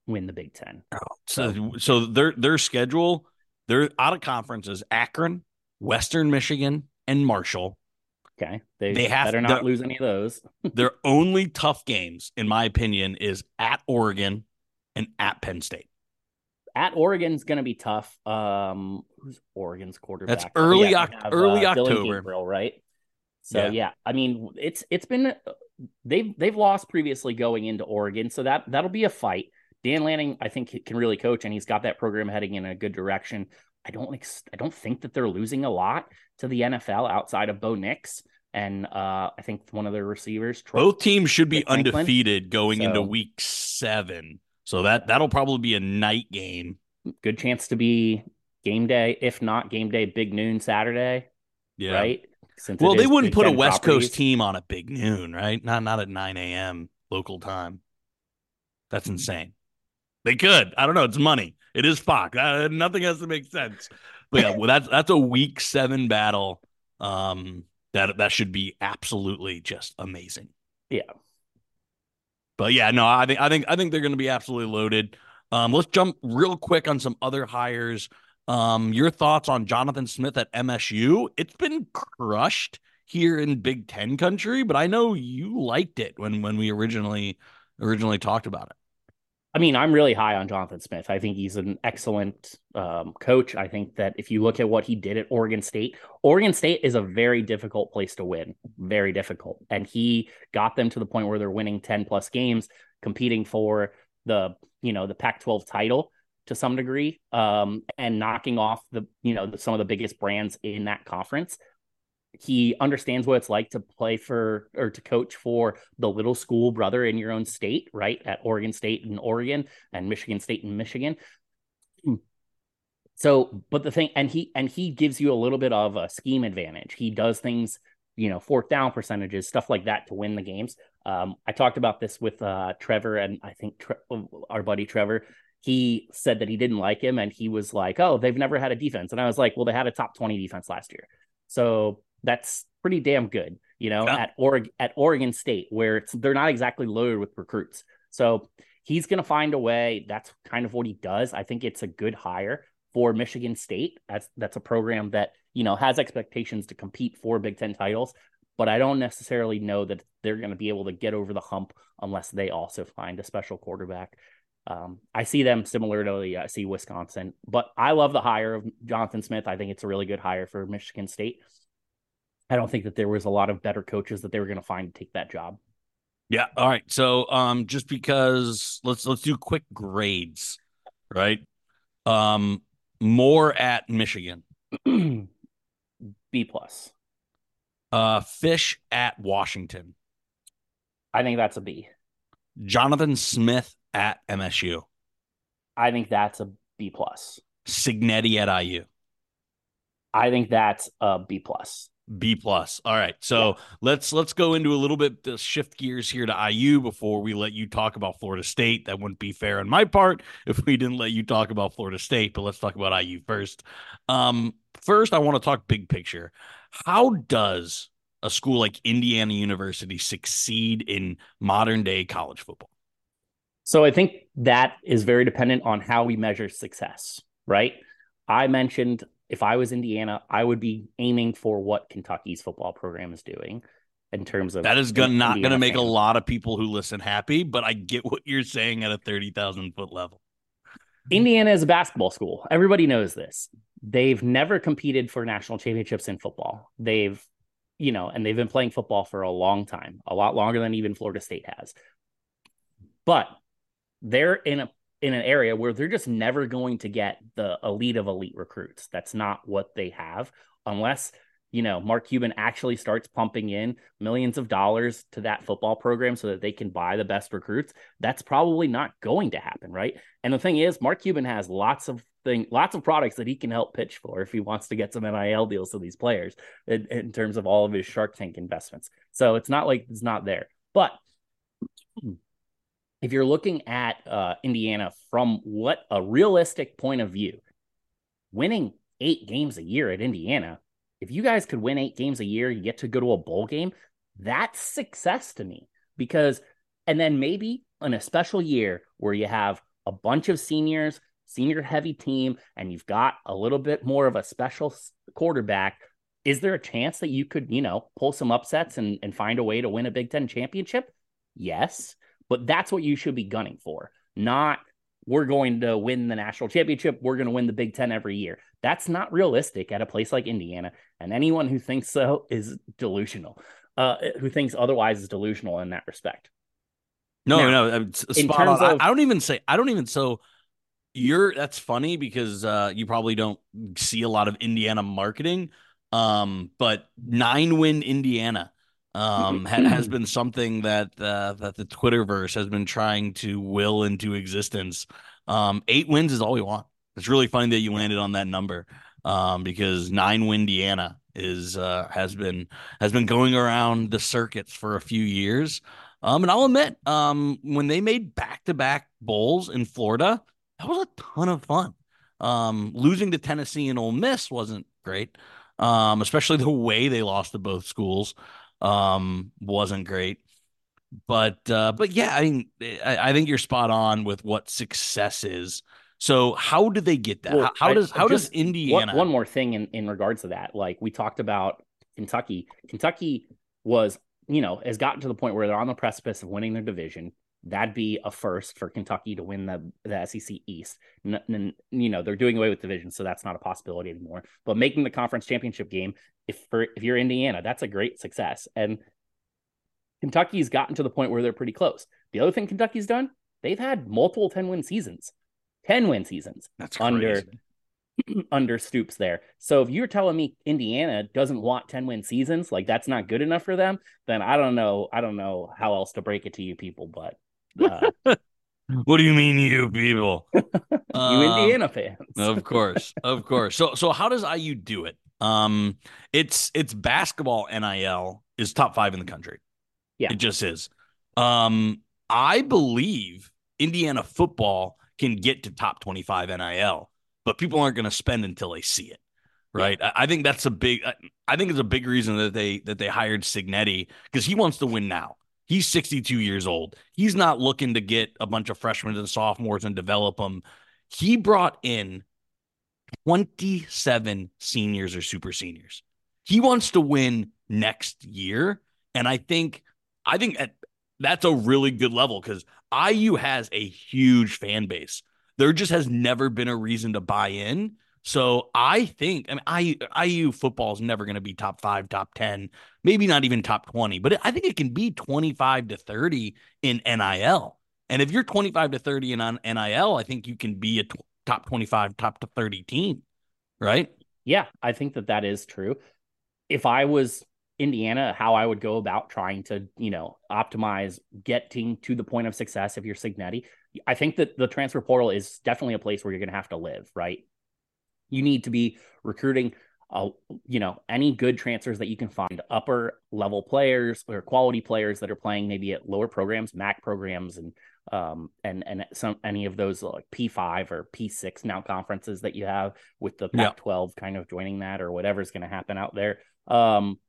win the Big Ten. So, so their their schedule, they're out of conferences: Akron, Western Michigan, and Marshall. Okay. They, They have- better not lose any of those. Their only tough games, in my opinion, is at Oregon and at Penn State. At Oregon's going to be tough. Um, who's Oregon's quarterback? That's Oh, early yeah, have, early Dillon October. Gabriel, right? So Yeah. yeah. I mean, it's it's been they've they've lost previously going into Oregon, so that that'll be a fight. Dan Lanning, I think, can really coach, and he's got that program heading in a good direction. I don't ex- I don't think that they're losing a lot to the NFL outside of Bo Nix and uh, I think one of their receivers. Troy- Both teams should be Franklin. undefeated going into week seven. So that that'll probably be a night game. good chance to be game day, if not game day, big noon Saturday, Yeah. right? Well, they wouldn't put a West properties. Coast team on at big noon, right? Not not at 9 a.m. local time. That's insane. They could. I don't know. It's money. It is Fox. Uh, nothing has to make sense. But yeah, well, that's that's a week seven battle. Um, that that should be absolutely just amazing. Yeah. But yeah, no, I think I think I think they're going to be absolutely loaded. Um, let's jump real quick on some other hires. Um, your thoughts on Jonathan Smith at MSU? It's been crushed here in Big Ten country, but I know you liked it when when we originally originally talked about it. I mean, I'm really high on Jonathan Smith. I think he's an excellent um, coach. I think that if you look at what he did at Oregon State, Oregon State is a very difficult place to win, very difficult. And he got them to the point where they're winning 10 plus games, competing for the, you know, the Pac 12 title to some degree, um, and knocking off the, you know, the, some of the biggest brands in that conference. He understands what it's like to play for or to coach for the little school brother in your own state, right? At Oregon State in Oregon and Michigan State in Michigan. So, but the thing, and he and he gives you a little bit of a scheme advantage. He does things, you know, fourth down percentages, stuff like that to win the games. Um, I talked about this with uh, Trevor, and I think Tre- our buddy Trevor. He said that he didn't like him, and he was like, "Oh, they've never had a defense." And I was like, "Well, they had a top twenty defense last year, so that's pretty damn good." You know, Yeah. at Oregon at Oregon State, where it's they're not exactly loaded with recruits. So he's going to find a way. That's kind of what he does. I think it's a good hire for Michigan State. That's that's a program that you know has expectations to compete for Big Ten titles, but I don't necessarily know that they're going to be able to get over the hump unless they also find a special quarterback. Um, I see them similar to the, I see Wisconsin, but I love the hire of Jonathan Smith. I think it's a really good hire for Michigan State. I don't think that there was a lot of better coaches that they were going to find to take that job. Yeah. All right. So, um, just because let's let's do quick grades, right? Um, Moore at Michigan. B plus. Uh, Fisch at Washington. I think that's a B. Jonathan Smith at MSU. I think that's a B plus. Cignetti at IU. I think that's a B plus. B plus. All right. So yeah. let's let's go into a little bit to shift gears here to IU before we let you talk about Florida State. That wouldn't be fair on my part if we didn't let you talk about Florida State, but let's talk about IU first. Um, first I want to talk big picture. How does a school like Indiana University succeed in modern day college football? So I think that is very dependent on how we measure success, right? I mentioned if I was Indiana, I would be aiming for what Kentucky's football program is doing in terms of that is gonna, not going to make a lot of people who listen happy, but I get what you're saying at a 30,000 foot level. Indiana is a basketball school. Everybody knows this. They've never competed for national championships in football. They've, you know, and they've been playing football for a long time, a lot longer than even Florida State has. But they're in a in an area where they're just never going to get the elite of elite recruits. That's not what they have unless you know Mark Cuban actually starts pumping in millions of dollars to that football program so that they can buy the best recruits. That's probably not going to happen, right? And the thing is, Mark Cuban has lots of thing, lots of products that he can help pitch for if he wants to get some NIL deals to these players in, in terms of all of his Shark Tank investments. So it's not like it's not there, but hmm, if you're looking at uh, Indiana from what a realistic point of view, winning eight games a year at Indiana, if you guys could win eight games a year, you get to go to a bowl game, that's success to me. Because, and then maybe in a special year where you have a bunch of seniors, senior heavy team, and you've got a little bit more of a special quarterback, is there a chance that you could, you know, pull some upsets and, and find a way to win a Big Ten championship? Yes. But that's what you should be gunning for, not we're going to win the national championship. We're going to win the Big Ten every year. That's not realistic at a place like Indiana. And anyone who thinks so is delusional. Uh, who thinks otherwise is delusional in that respect. No, now, no, spot on. Of, I, I, don't even say. I don't even so. You're that's funny because uh, you probably don't see a lot of Indiana marketing. Um, but nine win Indiana um, ha- has been something that uh, that the Twitterverse has been trying to will into existence. Um, eight wins is all we want. It's really funny that you landed on that number um, because nine Windiana is uh, has been has been going around the circuits for a few years. Um, and I'll admit, um, when they made back to back bowls in Florida, that was a ton of fun. Um, losing to Tennessee and Ole Miss wasn't great, um, especially the way they lost to both schools um, wasn't great. But uh, but yeah, I mean, I, I, think you're spot on with what success is. So how do they get that? Well, how, how, does how does Indiana? One, one more thing in in regards to that, like we talked about Kentucky. Kentucky was you know has gotten to the point where they're on the precipice of winning their division. That'd be a first for Kentucky to win the the SEC East. And, you know they're doing away with division, so that's not a possibility anymore. But making the conference championship game if for if you're Indiana, that's a great success. And Kentucky's gotten to the point where they're pretty close. The other thing Kentucky's done, they've had multiple 10 win seasons. 10 win seasons that's under under Stoops there. So if you're telling me Indiana doesn't want 10 win seasons, like that's not good enough for them, then I don't know. I don't know how else to break it to you people, but uh, what do you mean you people? you um, Indiana fans. of course. Of course. So so how does IU do it? Um, it's it's basketball NIL is top five in the country. Yeah, it just is. Um, I believe Indiana football can get to top twenty five NIL, but people aren't going to spend until they see it. Right. Yeah. I, I think that's a big. I think it's a big reason that they that they hired Cignetti because he wants to win now. He's 62 years old. He's not looking to get a bunch of freshmen and sophomores and develop them. He brought in 27 seniors or super seniors. He wants to win next year. And I think, I think at, that's a really good level because IU has a huge fan base. There just has never been a reason to buy in. So I think, I mean, IU, IU football is never going to be top five, top 10, maybe not even top 20, but I think it can be 25 to 30 in NIL. And if you're 25 to 30 in on NIL, I think you can be a t- top 25, top to 30 team, right? Yeah, I think that that is true. If I was Indiana, how I would go about trying to, you know, optimize getting to the point of success if you're Cignetti, I think that the transfer portal is definitely a place where you're going to have to live, right? You need to be recruiting, uh, you know, any good transfers that you can find, upper level players or quality players that are playing maybe at lower programs, MAC programs, and um, and and some any of those like P5 or P6 now conferences that you have with the Pac-12 yeah. kind of joining that or whatever's going to happen out there. Um,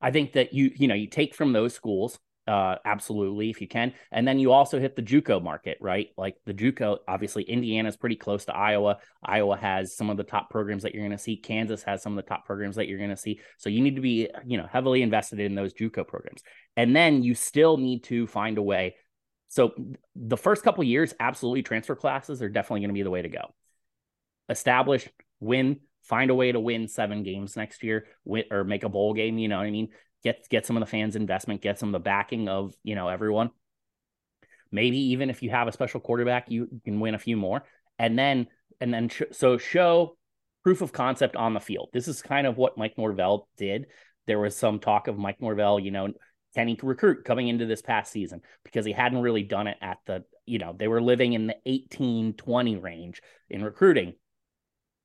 I think that you you know you take from those schools uh, absolutely if you can, and then you also hit the JUCO market, right? Like the JUCO, obviously Indiana is pretty close to Iowa. Iowa has some of the top programs that you're going to see. Kansas has some of the top programs that you're going to see. So you need to be you know heavily invested in those JUCO programs, and then you still need to find a way so the first couple years, absolutely transfer classes are definitely going to be the way to go. Establish, win, find a way to win seven games next year, win, or make a bowl game. You know what I mean? Get get some of the fans' investment, get some of the backing of you know everyone. Maybe even if you have a special quarterback, you, can win a few more, and then and then sh- so show proof of concept on the field. This is kind of what Mike Norvell did. There was some talk of Mike Norvell, you know, can he recruit coming into this past season because he hadn't really done it at the you know they were living in the 18 20 range in recruiting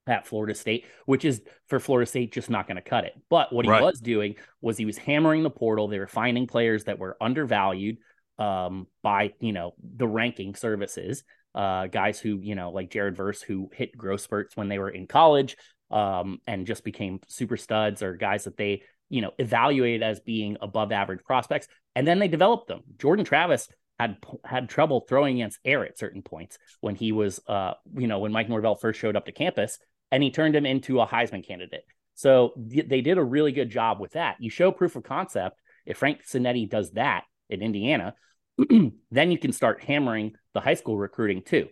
at Florida State, which is for Florida State just not going to cut it. But what he right. was doing was he was hammering the portal. They were finding players that were undervalued um, by you know the ranking services, uh, guys who you know like Jared Verse who hit growth spurts when they were in college um, and just became super studs, or guys that they you know, evaluated as being above average prospects, and then they developed them. Jordan Travis had had trouble throwing against air at certain points when he was, uh, you know, when Mike Norvell first showed up to campus, and he turned him into a Heisman candidate. So th- they did a really good job with that. You show proof of concept. If Frank Cignetti does that in Indiana, then you can start hammering the high school recruiting too,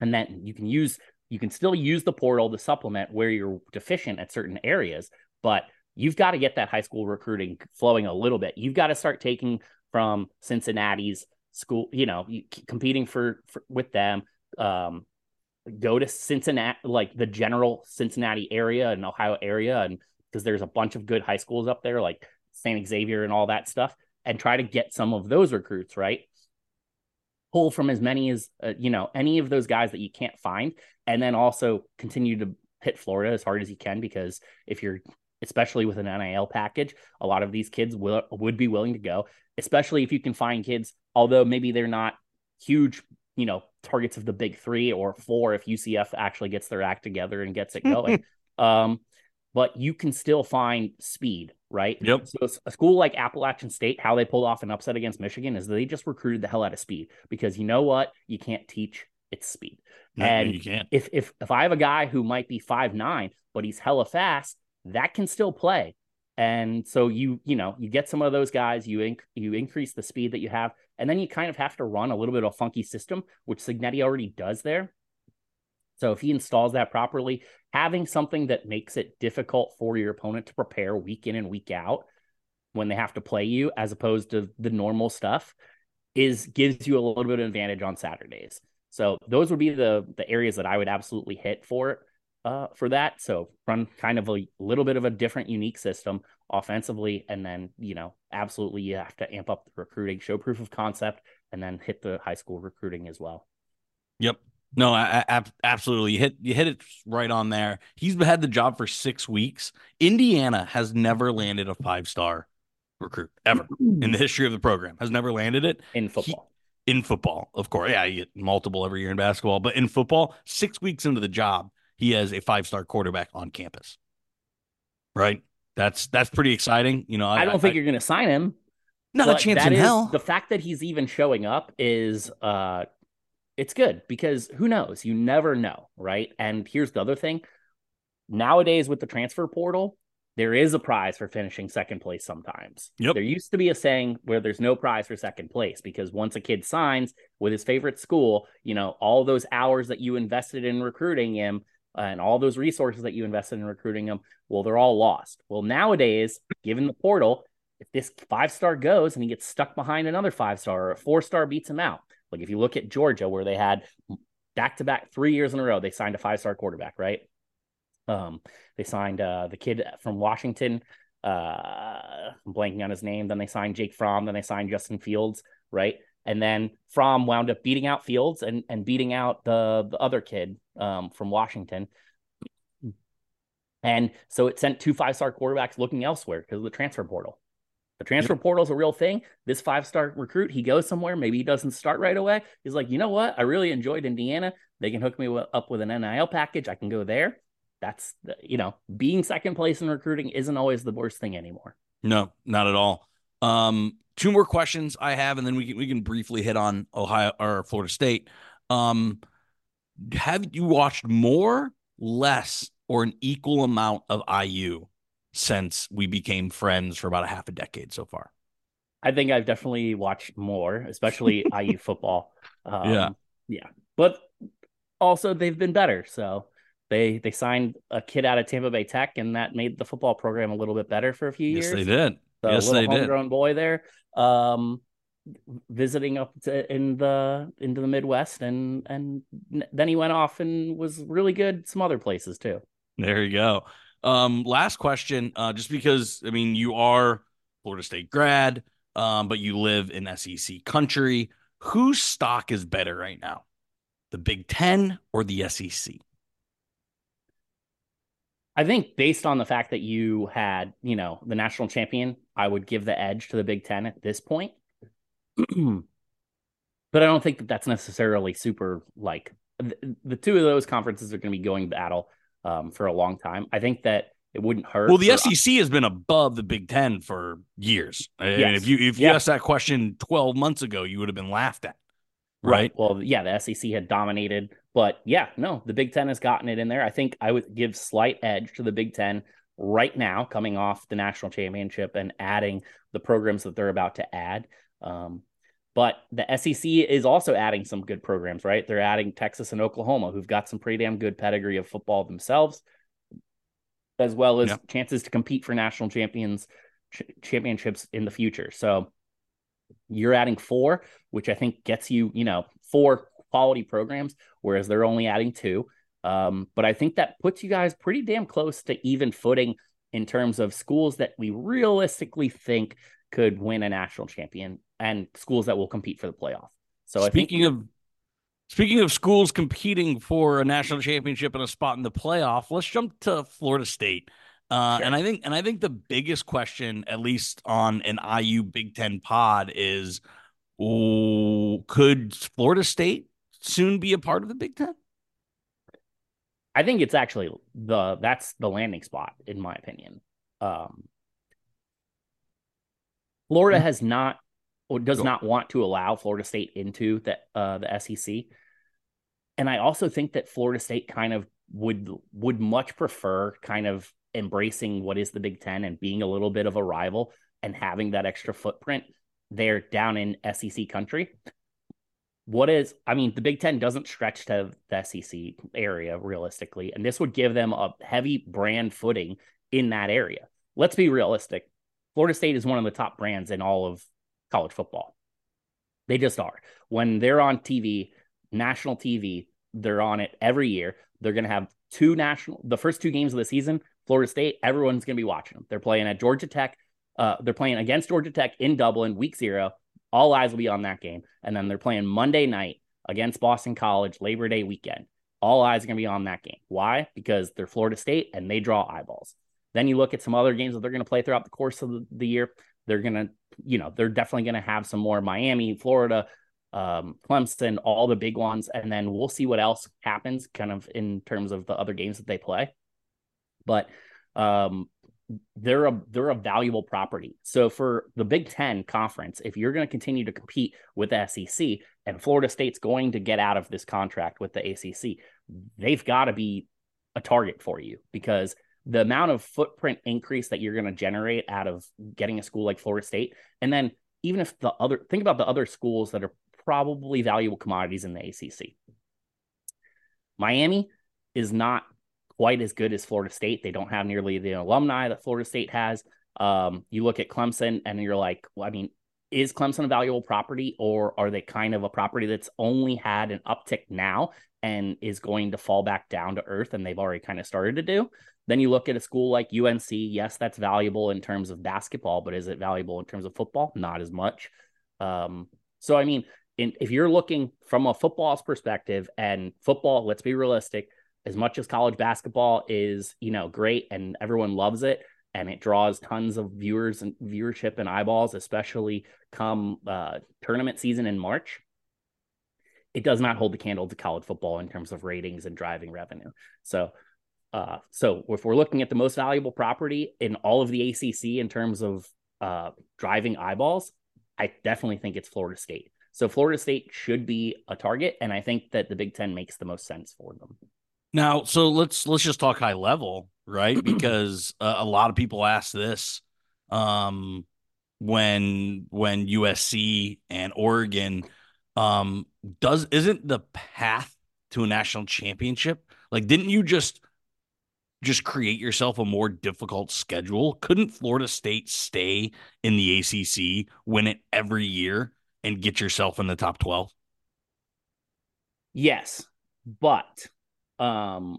and then you can use you can still use the portal to supplement where you're deficient at certain areas, but you've got to get that high school recruiting flowing a little bit. You've got to start taking from Cincinnati's school, you know, competing for, for with them. Um, go to Cincinnati, like the general Cincinnati area and Ohio area, and because there's a bunch of good high schools up there, like St. Xavier and all that stuff, and try to get some of those recruits right. Pull from as many as uh, you know any of those guys that you can't find, and then also continue to hit Florida as hard as you can because if you're especially with an NIL package. A lot of these kids will would be willing to go, especially if you can find kids, although maybe they're not huge, you know, targets of the big three or four if UCF actually gets their act together and gets it going. um, but you can still find speed, right? Yep. So a school like Appalachian State, how they pulled off an upset against Michigan is they just recruited the hell out of speed because you know what? You can't teach its speed. No, and you can't. If if if I have a guy who might be five nine, but he's hella fast, that can still play. And so you, you know, you get some of those guys, you inc- you increase the speed that you have, and then you kind of have to run a little bit of a funky system, which Cignetti already does there. So if he installs that properly, having something that makes it difficult for your opponent to prepare week in and week out when they have to play you, as opposed to the normal stuff, is gives you a little bit of advantage on Saturdays. So those would be the the areas that I would absolutely hit for it uh, for that. So run kind of a little bit of a different, unique system offensively, and then you know, absolutely, you have to amp up the recruiting, show proof of concept, and then hit the high school recruiting as well. Yep. No, I, I, absolutely. You hit you hit it right on there. He's had the job for six weeks. Indiana has never landed a five star recruit ever in the history of the program. Has never landed it in football. He, in football, of course. Yeah, you get multiple every year in basketball, but in football, six weeks into the job, he has a five star quarterback on campus. Right. That's that's pretty exciting. You know, I, I don't think I, you're going to sign him. Not a chance in is- hell. The fact that he's even showing up is uh it's good because who knows? You never know, right? And here's the other thing. Nowadays with the transfer portal, there is a prize for finishing second place sometimes. Yep. There used to be a saying where there's no prize for second place because once a kid signs with his favorite school, you know, all those hours that you invested in recruiting him and all those resources that you invested in recruiting them, well, they're all lost. Well, nowadays, given the portal, if this five star goes and he gets stuck behind another five star or a four star beats him out, like if you look at Georgia, where they had back to back three years in a row, they signed a five star quarterback, right? Um, they signed uh, the kid from Washington. Uh, I'm blanking on his name. Then they signed Jake Fromm. Then they signed Justin Fields, right? And then Fromm wound up beating out Fields and and beating out the the other kid um, from Washington. And so it sent two five star quarterbacks looking elsewhere because of the transfer portal. The transfer portal is a real thing. This five star recruit, he goes somewhere. Maybe he doesn't start right away. He's like, you know what? I really enjoyed Indiana. They can hook me up with an NIL package. I can go there. That's the, you know, being second place in recruiting isn't always the worst thing anymore. No, not at all. Um, two more questions I have, and then we can we can briefly hit on Ohio or Florida State. Um, have you watched more, less, or an equal amount of IU since we became friends for about a half a decade so far? I think I've definitely watched more, especially IU football. Um, Yeah. yeah, but also they've been better. So they they signed a kid out of Tampa Bay Tech, and that made the football program a little bit better for a few Yes, years. they did. The yes, little they did. homegrown boy there, um, visiting up to, in the into the Midwest, and and then he went off and was really good some other places too. There you go. Um, last question, uh, just because I mean you are Florida State grad, um, but you live in SEC country. Whose stock is better right now? The Big Ten or the SEC? I think based on the fact that you had, you know, the national champion, I would give the edge to the Big Ten at this point. but I don't think that that's necessarily super like the, the two of those conferences are going to be going battle um, for a long time. I think that it wouldn't hurt. Well, the SEC has been above the Big Ten for years. Yes. if you if you Yeah. asked that question twelve months ago, you would have been laughed at. Right. Well, yeah, the SEC had dominated, but yeah, no, the Big Ten has gotten it in there. I think I would give slight edge to the Big Ten right now, coming off the national championship and adding the programs that they're about to add. Um, but the SEC is also adding some good programs, right? They're adding Texas and Oklahoma, who've got some pretty damn good pedigree of football themselves, as well as Yeah. chances to compete for national champions ch- championships in the future. So you're adding four, which I think gets you, you know, four quality programs, whereas they're only adding two. Um, but I think that puts you guys pretty damn close to even footing in terms of schools that we realistically think could win a national champion and schools that will compete for the playoff. So I think speaking of speaking of schools competing for a national championship and a spot in the playoff, let's jump to Florida State. Uh, Sure. And I think and I think the biggest question, at least on an IU Big Ten pod, is oh, could Florida State soon be a part of the Big Ten? I think it's actually the that's the landing spot in my opinion. Um, Florida has not or does Go. not want to allow Florida State into the uh, the SEC, and I also think that Florida State kind of would would much prefer kind of embracing what is the Big Ten and being a little bit of a rival and having that extra footprint there down in SEC country what is i mean the big ten doesn't stretch to the sec area realistically and this would give them a heavy brand footing in that area. Let's be realistic. Florida state is one of the top brands in all of college football. They just are. When they're on tv national tv they're on it every year. They're going to have two national the first two games of the season florida state everyone's going to be watching them they're playing at georgia tech uh, they're playing against georgia tech in dublin week zero all eyes will be on that game. And then they're playing Monday night against Boston College Labor Day weekend. All eyes are going to be on that game. Why? Because they're Florida State and they draw eyeballs. Then you look at some other games that they're going to play throughout the course of the, year. They're going to, you know, they're definitely going to have some more Miami, Florida, um, Clemson, all the big ones. And then we'll see what else happens kind of in terms of the other games that they play. But um, they're a they're a valuable property. So for the Big Ten conference, if you're going to continue to compete with the SEC and Florida State's going to get out of this contract with the ACC, they've got to be a target for you because the amount of footprint increase that you're going to generate out of getting a school like Florida State, and then even if the other think about the other schools that are probably valuable commodities in the ACC. Miami is not quite as good as Florida State. They don't have nearly the alumni that Florida State has. Um, you look at Clemson and you're like, well, I mean, is Clemson a valuable property or are they kind of a property that's only had an uptick now and is going to fall back down to earth and they've already kind of started to do? Then you look at a school like UNC. Yes, that's valuable in terms of basketball, but is it valuable in terms of football? Not as much. Um, so, I mean, in, if you're looking from a football's perspective and football, let's be realistic, as much as college basketball is, you know, great and everyone loves it and it draws tons of viewers and viewership and eyeballs, especially come uh, tournament season in March. It does not hold the candle to college football in terms of ratings and driving revenue. So, uh, so if we're looking at the most valuable property in all of the ACC in terms of uh, driving eyeballs, I definitely think it's Florida State. So Florida State should be a target, and I think that the Big Ten makes the most sense for them. Now, so let's let's just talk high level, right? because uh, a lot of people ask this um, when when USC and Oregon um, does isn't the path to a national championship like didn't you just just create yourself a more difficult schedule? Couldn't Florida State stay in the ACC, win it every year, and get yourself in the top 12? Yes, but um,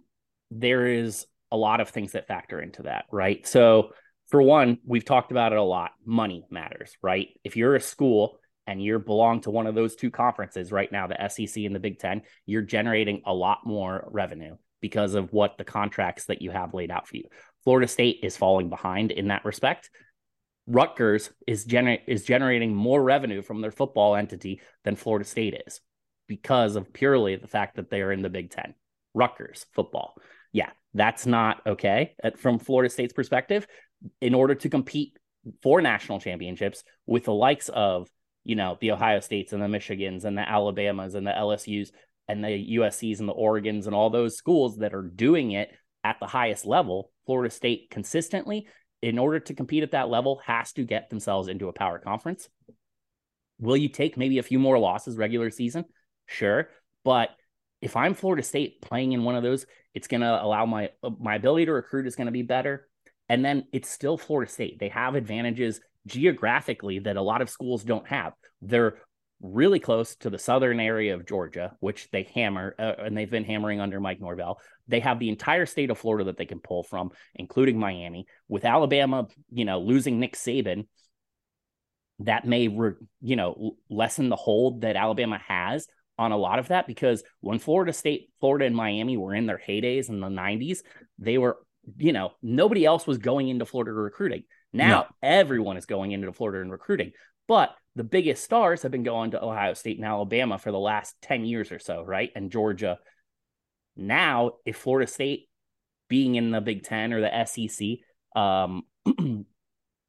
there is a lot of things that factor into that, right? So, for one, we've talked about it a lot. Money matters, right? If you're a school and you belong to one of those two conferences right now, the SEC and the Big Ten, you're generating a lot more revenue because of what the contracts that you have laid out for you. Florida State is falling behind in that respect. Rutgers is gener- is generating more revenue from their football entity than Florida State is because of purely the fact that they are in the Big Ten. Rutgers football. Yeah, that's not okay uh, from Florida State's perspective. In order to compete for national championships with the likes of, you know, the Ohio States and the Michigans and the Alabamas and the LSUs, and the USCs and the Oregons and all those schools that are doing it at the highest level, Florida State consistently, in order to compete at that level, has to get themselves into a power conference. Will you take maybe a few more losses regular season? Sure. But if I'm Florida State playing in one of those, it's going to allow my my ability to recruit is going to be better. And then it's still Florida State. They have advantages geographically that a lot of schools don't have. They're really close to the southern area of Georgia, which they hammer uh, and they've been hammering under Mike Norvell. They have the entire state of Florida that they can pull from, including Miami. With Alabama, you know, losing Nick Saban, that may, re, you know, lessen the hold that Alabama has on a lot of that because when Florida State, Florida, and Miami were in their heydays in the 90s, they were, you know, nobody else was going into Florida recruiting. Now no. everyone is going into Florida and recruiting. But the biggest stars have been going to Ohio State and Alabama for the last 10 years or so, right? And Georgia. Now, if Florida State being in the Big Ten or the SEC um,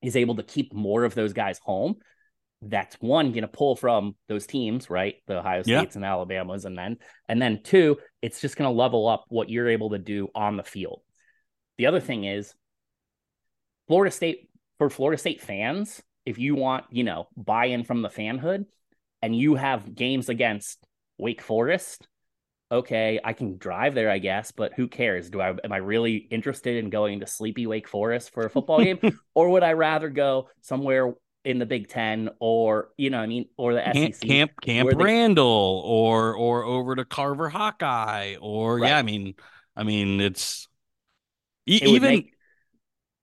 is able to keep more of those guys home, that's one going to pull from those teams, right? The Ohio States yeah. and Alabamas, and then and then two, it's just going to level up what you're able to do on the field. The other thing is Florida State for Florida State fans, if you want, you know, buy in from the fanhood and you have games against Wake Forest, okay, I can drive there, I guess, but who cares? Do I am I really interested in going to sleepy Wake Forest for a football game? or would I rather go somewhere in the Big Ten or you know, I mean, or the Camp SEC Camp Camp Randall or or over to Carver Hawkeye or right. yeah, I mean, I mean, it's it even make,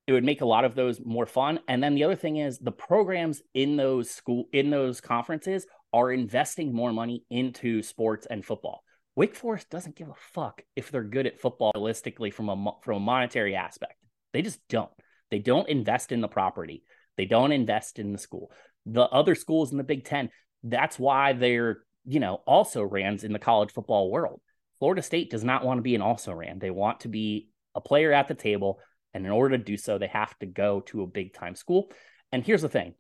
it would make a lot of those more fun. And then the other thing is the programs in those school in those conferences are investing more money into sports and football. Wake Forest doesn't give a fuck if they're good at football realistically from a from a monetary aspect. They just don't. They don't invest in the property. They don't invest in the school. The other schools in the Big 10, that's why they're, you know, also rans in the college football world. Florida State does not want to be an also ran. They want to be a player at the table And in order to do so, they have to go to a big time school. And here's the thing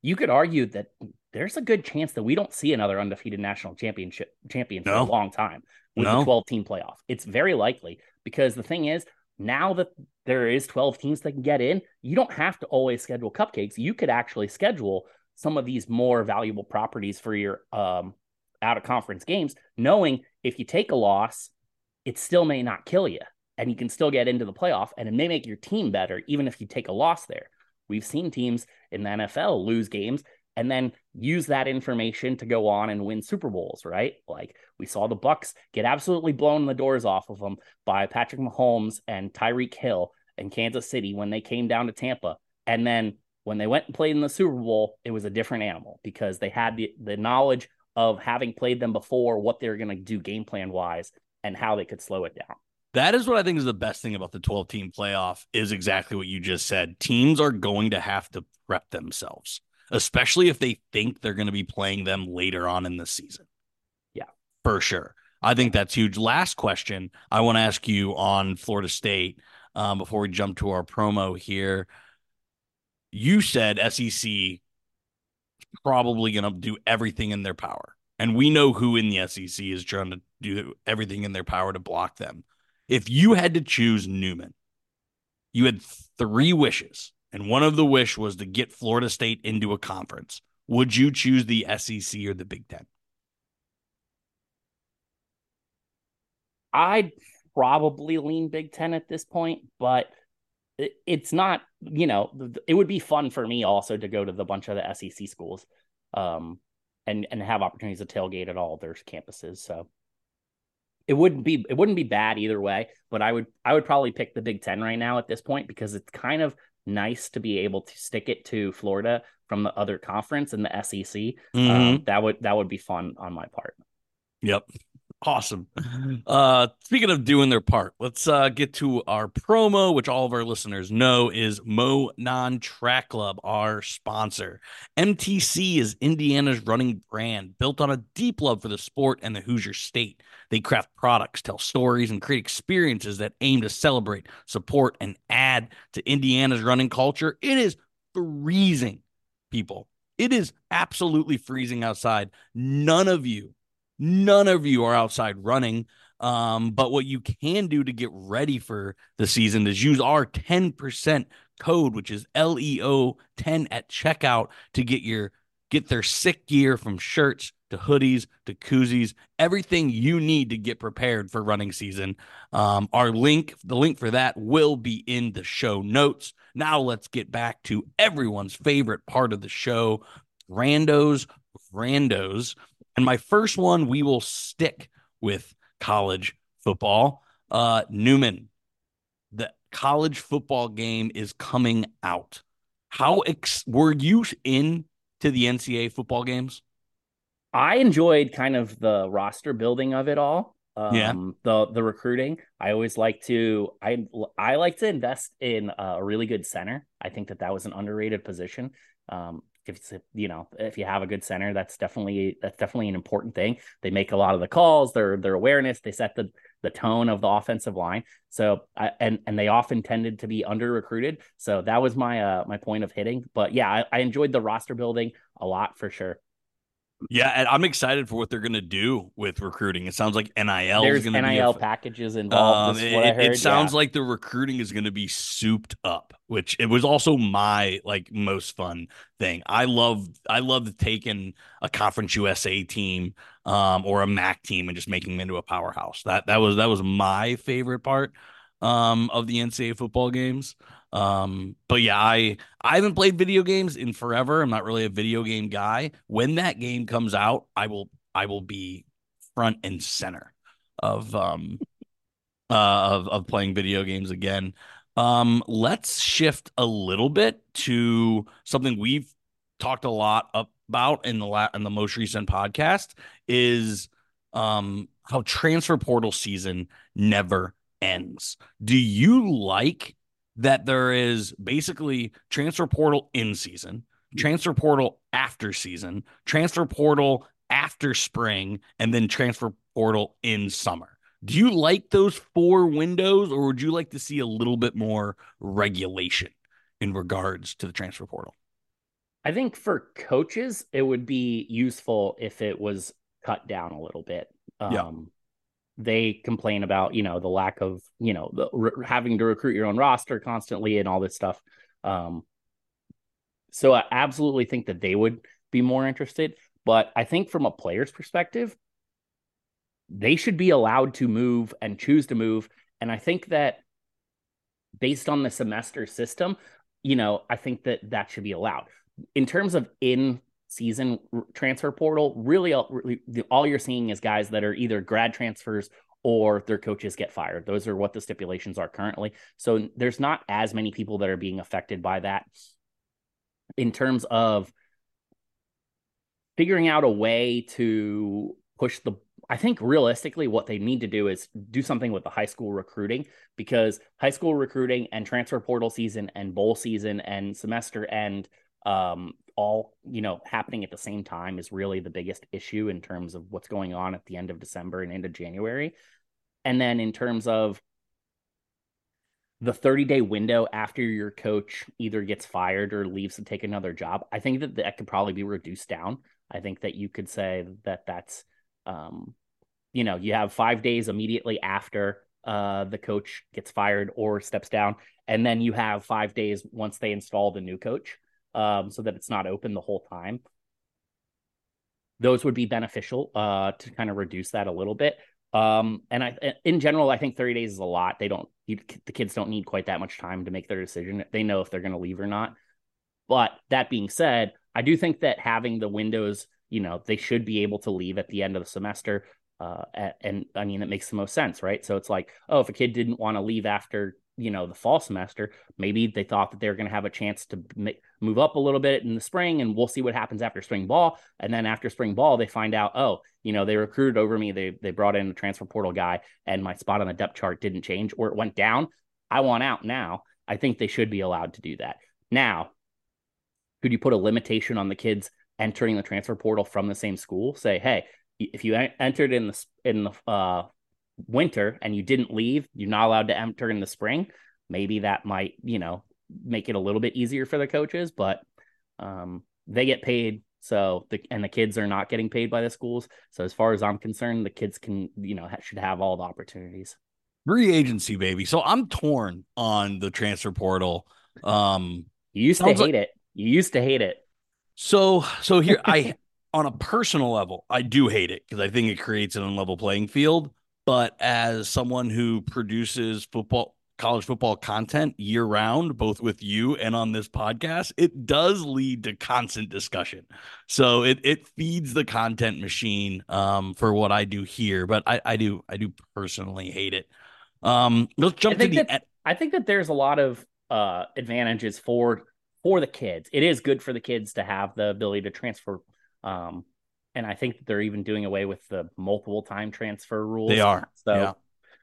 you could argue that there's a good chance that we don't see another undefeated national championship champion for no. a long time with no. the 12 team playoff. It's very likely because the thing is, now that there is 12 teams that can get in, you don't have to always schedule cupcakes. You could actually schedule some of these more valuable properties for your um, out of conference games, knowing if you take a loss, it still may not kill you and you can still get into the playoff and it may make your team better, even if you take a loss there. We've seen teams in the NFL lose games and then use that information to go on and win Super Bowls, right? Like we saw the Bucs get absolutely blown the doors off of them by Patrick Mahomes and Tyreek Hill in Kansas City when they came down to Tampa. And then when they went and played in the Super Bowl, it was a different animal because they had the, the knowledge of having played them before, what they're going to do game plan wise, and how they could slow it down. That is what I think is the best thing about the 12 team playoff is exactly what you just said. Teams are going to have to prep themselves especially if they think they're going to be playing them later on in the season. Yeah, for sure. I think that's huge. Last question I want to ask you on Florida State um, before we jump to our promo here. You said SEC probably going to do everything in their power. And we know who in the SEC is trying to do everything in their power to block them. If you had to choose Newman, you had three wishes and one of the wish was to get Florida State into a conference. Would you choose the SEC or the Big Ten? I'd probably lean Big Ten at this point, but it's not, you know, it would be fun for me also to go to the bunch of the SEC schools um, and, and have opportunities to tailgate at all their campuses. So it wouldn't be it wouldn't be bad either way, but I would I would probably pick the Big Ten right now at this point because it's kind of nice to be able to stick it to Florida from the other conference and the SEC. Mm-hmm. Um, that would that would be fun on my part. Yep. Awesome. Uh, speaking of doing their part, let's uh, get to our promo, which all of our listeners know is Monon Track Club, our sponsor. MTC is Indiana's running brand built on a deep love for the sport and the Hoosier state. They craft products, tell stories, and create experiences that aim to celebrate, support, and add to Indiana's running culture. It is freezing, people. It is absolutely freezing outside. None of you None of you are outside running. Um, but what you can do to get ready for the season is use our 10% code, which is LEO 10 at checkout to get your get their sick gear from shirts to hoodies to koozies, everything you need to get prepared for running season. Um, our link, the link for that will be in the show notes. Now let's get back to everyone's favorite part of the show, randos, randos. And my first one, we will stick with college football. Uh, Newman, the college football game is coming out. How ex- were you in to the NCAA football games? I enjoyed kind of the roster building of it all. Um, yeah. the the recruiting. I always like to I I like to invest in a really good center. I think that that was an underrated position. Um, if it's you know if you have a good center that's definitely that's definitely an important thing. They make a lot of the calls their their awareness they set the the tone of the offensive line. So I, and and they often tended to be under recruited. So that was my uh my point of hitting. But yeah I, I enjoyed the roster building a lot for sure yeah, and I'm excited for what they're going to do with recruiting. It sounds like NIL There's is going to NIL be a, packages involved. Um, it, it, sounds yeah. like the recruiting is going to be souped up, which it was also my like most fun thing. I love I love taking a Conference USA team um, or a MAC team and just making them into a powerhouse. That that was that was my favorite part um, of the NCAA football games. Um, but yeah, I I haven't played video games in forever. I'm not really a video game guy. When that game comes out, I will I will be front and center of um uh of of playing video games again. Um, let's shift a little bit to something we've talked a lot about in the la- in the most recent podcast is um how transfer portal season never ends. Do you like that there is basically transfer portal in season, transfer portal after season, transfer portal after spring, and then transfer portal in summer. Do you like those four windows, or would you like to see a little bit more regulation in regards to the transfer portal? I think for coaches, it would be useful if it was cut down a little bit. Um, yeah. They complain about, you know, the lack of, you know, the, re- having to recruit your own roster constantly and all this stuff. Um, so I absolutely think that they would be more interested. But I think from a player's perspective, they should be allowed to move and choose to move. And I think that based on the semester system, you know, I think that that should be allowed. In terms of in season transfer portal, really all, really all you're seeing is guys that are either grad transfers or their coaches get fired. Those are what the stipulations are currently. So there's not as many people that are being affected by that. In terms of figuring out a way to push the I think realistically, what they need to do is do something with the high school recruiting because high school recruiting and transfer portal season and bowl season and semester end um, all you know happening at the same time is really the biggest issue in terms of what's going on at the end of December and into January. And then in terms of the 30 day window after your coach either gets fired or leaves to take another job, I think that that could probably be reduced down. I think that you could say that that's um, you know, you have five days immediately after uh, the coach gets fired or steps down, and then you have five days once they install the new coach, um, so that it's not open the whole time. Those would be beneficial uh, to kind of reduce that a little bit. Um, and I, in general, I think 30 days is a lot. They don't, you, the kids don't need quite that much time to make their decision. They know if they're going to leave or not. But that being said, I do think that having the windows you know they should be able to leave at the end of the semester uh, and i mean it makes the most sense right so it's like oh if a kid didn't want to leave after you know the fall semester maybe they thought that they were going to have a chance to make, move up a little bit in the spring and we'll see what happens after spring ball. And then after spring ball they find out oh you know they recruited over me. They they brought in a transfer portal guy and my spot on the depth chart didn't change or it went down. I want out now. I think they should be allowed to do that. Now could you put a limitation on the kids entering the transfer portal from the same school? Say hey if you entered in the in the uh, winter and you didn't leave you're not allowed to enter in the spring maybe that might you know make it a little bit easier for the coaches but um, they get paid so the and the kids are not getting paid by the schools. So as far as i'm concerned the kids can you know should have all the opportunities. Free agency baby. So i'm torn on the transfer portal. Um you used to hate like, it. You used to hate it. So so here I on a personal level, I do hate it because I think it creates an unlevel playing field. But as someone who produces football college football content year round, both with you and on this podcast, it does lead to constant discussion. So it it feeds the content machine um, for what I do here. But I, I do I do personally hate it. Um, let's jump to the. That, I think that there's a lot of uh, advantages for for the kids. It is good for the kids to have the ability to transfer. Um, and I think they're even doing away with the multiple time transfer rules. They are. So, yeah.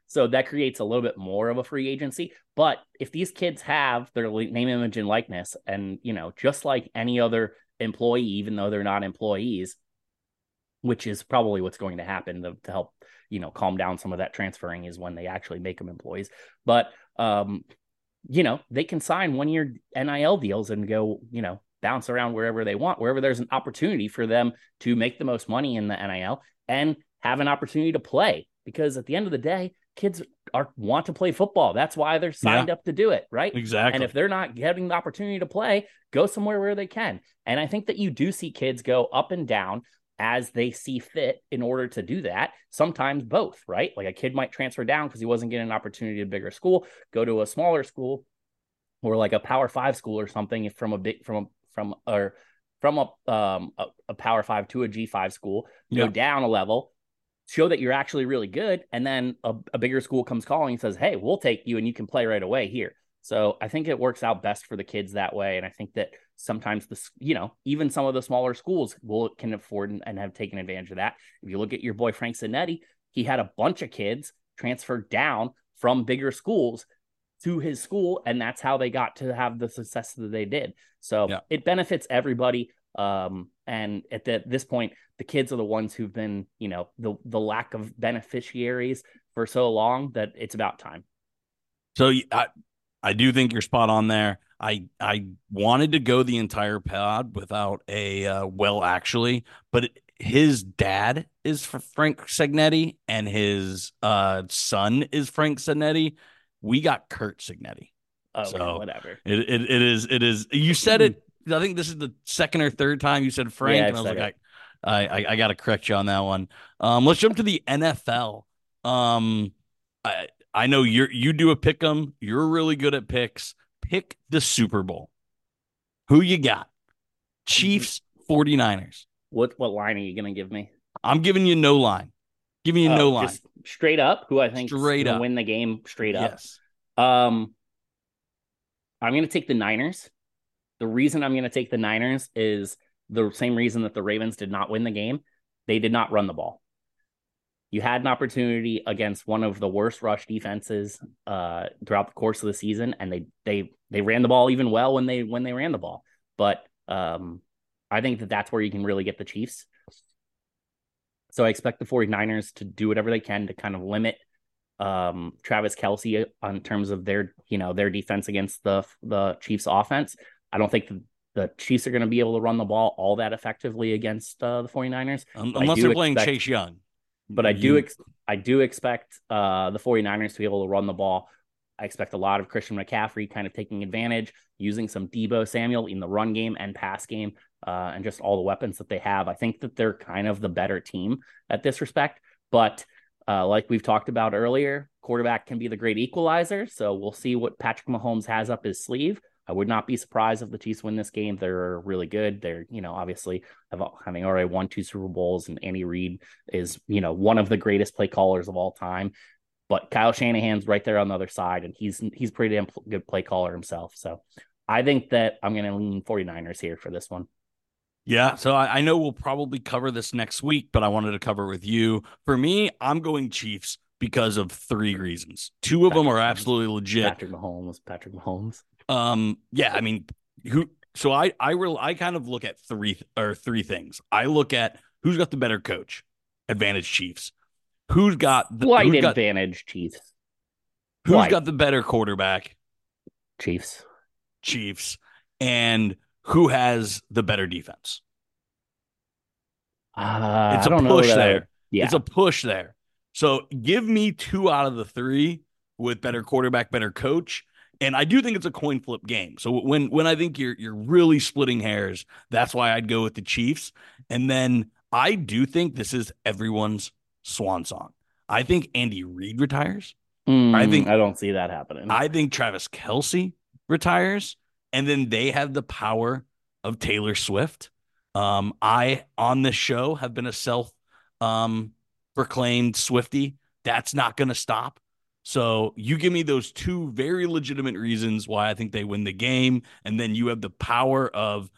so that creates a little bit more of a free agency. But if these kids have their name, image, and likeness, and you know, just like any other employee, even though they're not employees, which is probably what's going to happen to, to help you know calm down some of that transferring is when they actually make them employees. But um, you know, they can sign one year NIL deals and go, you know, bounce around wherever they want, wherever there's an opportunity for them to make the most money in the NIL and have an opportunity to play. Because at the end of the day, kids are want to play football. That's why they're signed yeah, up to do it, right? Exactly. And if they're not getting the opportunity to play, go somewhere where they can. And I think that you do see kids go up and down as they see fit in order to do that. Sometimes both, right? Like a kid might transfer down because he wasn't getting an opportunity at a bigger school, go to a smaller school or like a power five school or something from a big from a from or from a um a, a power five to a G5 school, go down a level, show that you're actually really good, and then a, a bigger school comes calling and says, Hey, we'll take you and you can play right away here. So I think it works out best for the kids that way. And I think that sometimes the you know even some of the smaller schools will can afford and, and have taken advantage of that. If you look at your boy Frank Cignetti, he had a bunch of kids transferred down from bigger schools to his school, and that's how they got to have the success that they did. So yeah. it benefits everybody. Um, and at the, this point, the kids are the ones who've been, you know, the the lack of beneficiaries for so long that it's about time. So I, I do think you're spot on there. I I wanted to go the entire pod without a uh, well actually, but his dad is Frank Cignetti and his uh, son is Frank Cignetti. We got Curt Cignetti. Oh, so whatever. It, it it is it is. You said it. I think this is the second or third time you said Frank, yeah, and I was like, I, I I got to correct you on that one. Um, let's jump to the NFL. Um, I I know you're you do a pick 'em. You're really good at picks. Pick the Super Bowl. Who you got? Chiefs, 49ers. What what line are you gonna give me? I'm giving you no line. Giving you oh, no line. straight up, who I think straight up win the game straight up. Yes. Um I'm gonna take the Niners. The reason I'm gonna take the Niners is the same reason that the Ravens did not win the game. They did not run the ball. You had an opportunity against one of the worst rush defenses uh, throughout the course of the season, and they they they ran the ball even well when they when they ran the ball. But um, I think that that's where you can really get the Chiefs. So I expect the 49ers to do whatever they can to kind of limit um, Travis Kelce on terms of their, you know, their defense against the the Chiefs offense. I don't think the, the Chiefs are going to be able to run the ball all that effectively against uh, the 49ers. Um, unless they're playing Chase Young. But I do ex- I do expect uh, the 49ers to be able to run the ball I expect a lot of Christian McCaffrey kind of taking advantage, using some Deebo Samuel in the run game and pass game, uh, and just all the weapons that they have. I think that they're kind of the better team at this respect. But uh, like we've talked about earlier, quarterback can be the great equalizer. So we'll see what Patrick Mahomes has up his sleeve. I would not be surprised if the Chiefs win this game. They're really good. They're, you know, obviously having already won two Super Bowls, and Andy Reid is, you know, one of the greatest play callers of all time. But Kyle Shanahan's right there on the other side, and he's he's pretty damn good play caller himself. So I think that I'm going to lean 49ers here for this one. Yeah, so I, I, know we'll probably cover this next week, but I wanted to cover with you. For me, I'm going Chiefs because of three reasons. Two of Patrick them are absolutely legit. Patrick Mahomes, Patrick Mahomes. Um, yeah, I mean, who? So I I will I kind of look at three or three things. I look at who's got the better coach, advantage Chiefs. Who's got the slight who's advantage, got, Chiefs? Who's Slight. got the better quarterback? Chiefs. Chiefs. And who has the better defense? Uh, it's a push there. Yeah. It's a push there. So give me two out of the three with better quarterback, better coach. And I do think it's a coin flip game. So when when I think you're you're really splitting hairs, that's why I'd go with the Chiefs. And then I do think this is everyone's swan song. I think Andy Reid retires. Mm, I think I don't see that happening. I think Travis Kelce retires, and then they have the power of Taylor Swift. Um, I on this show have been a self um, proclaimed Swifty. That's not going to stop. So you give me those two very legitimate reasons why I think they win the game, and then you have the power of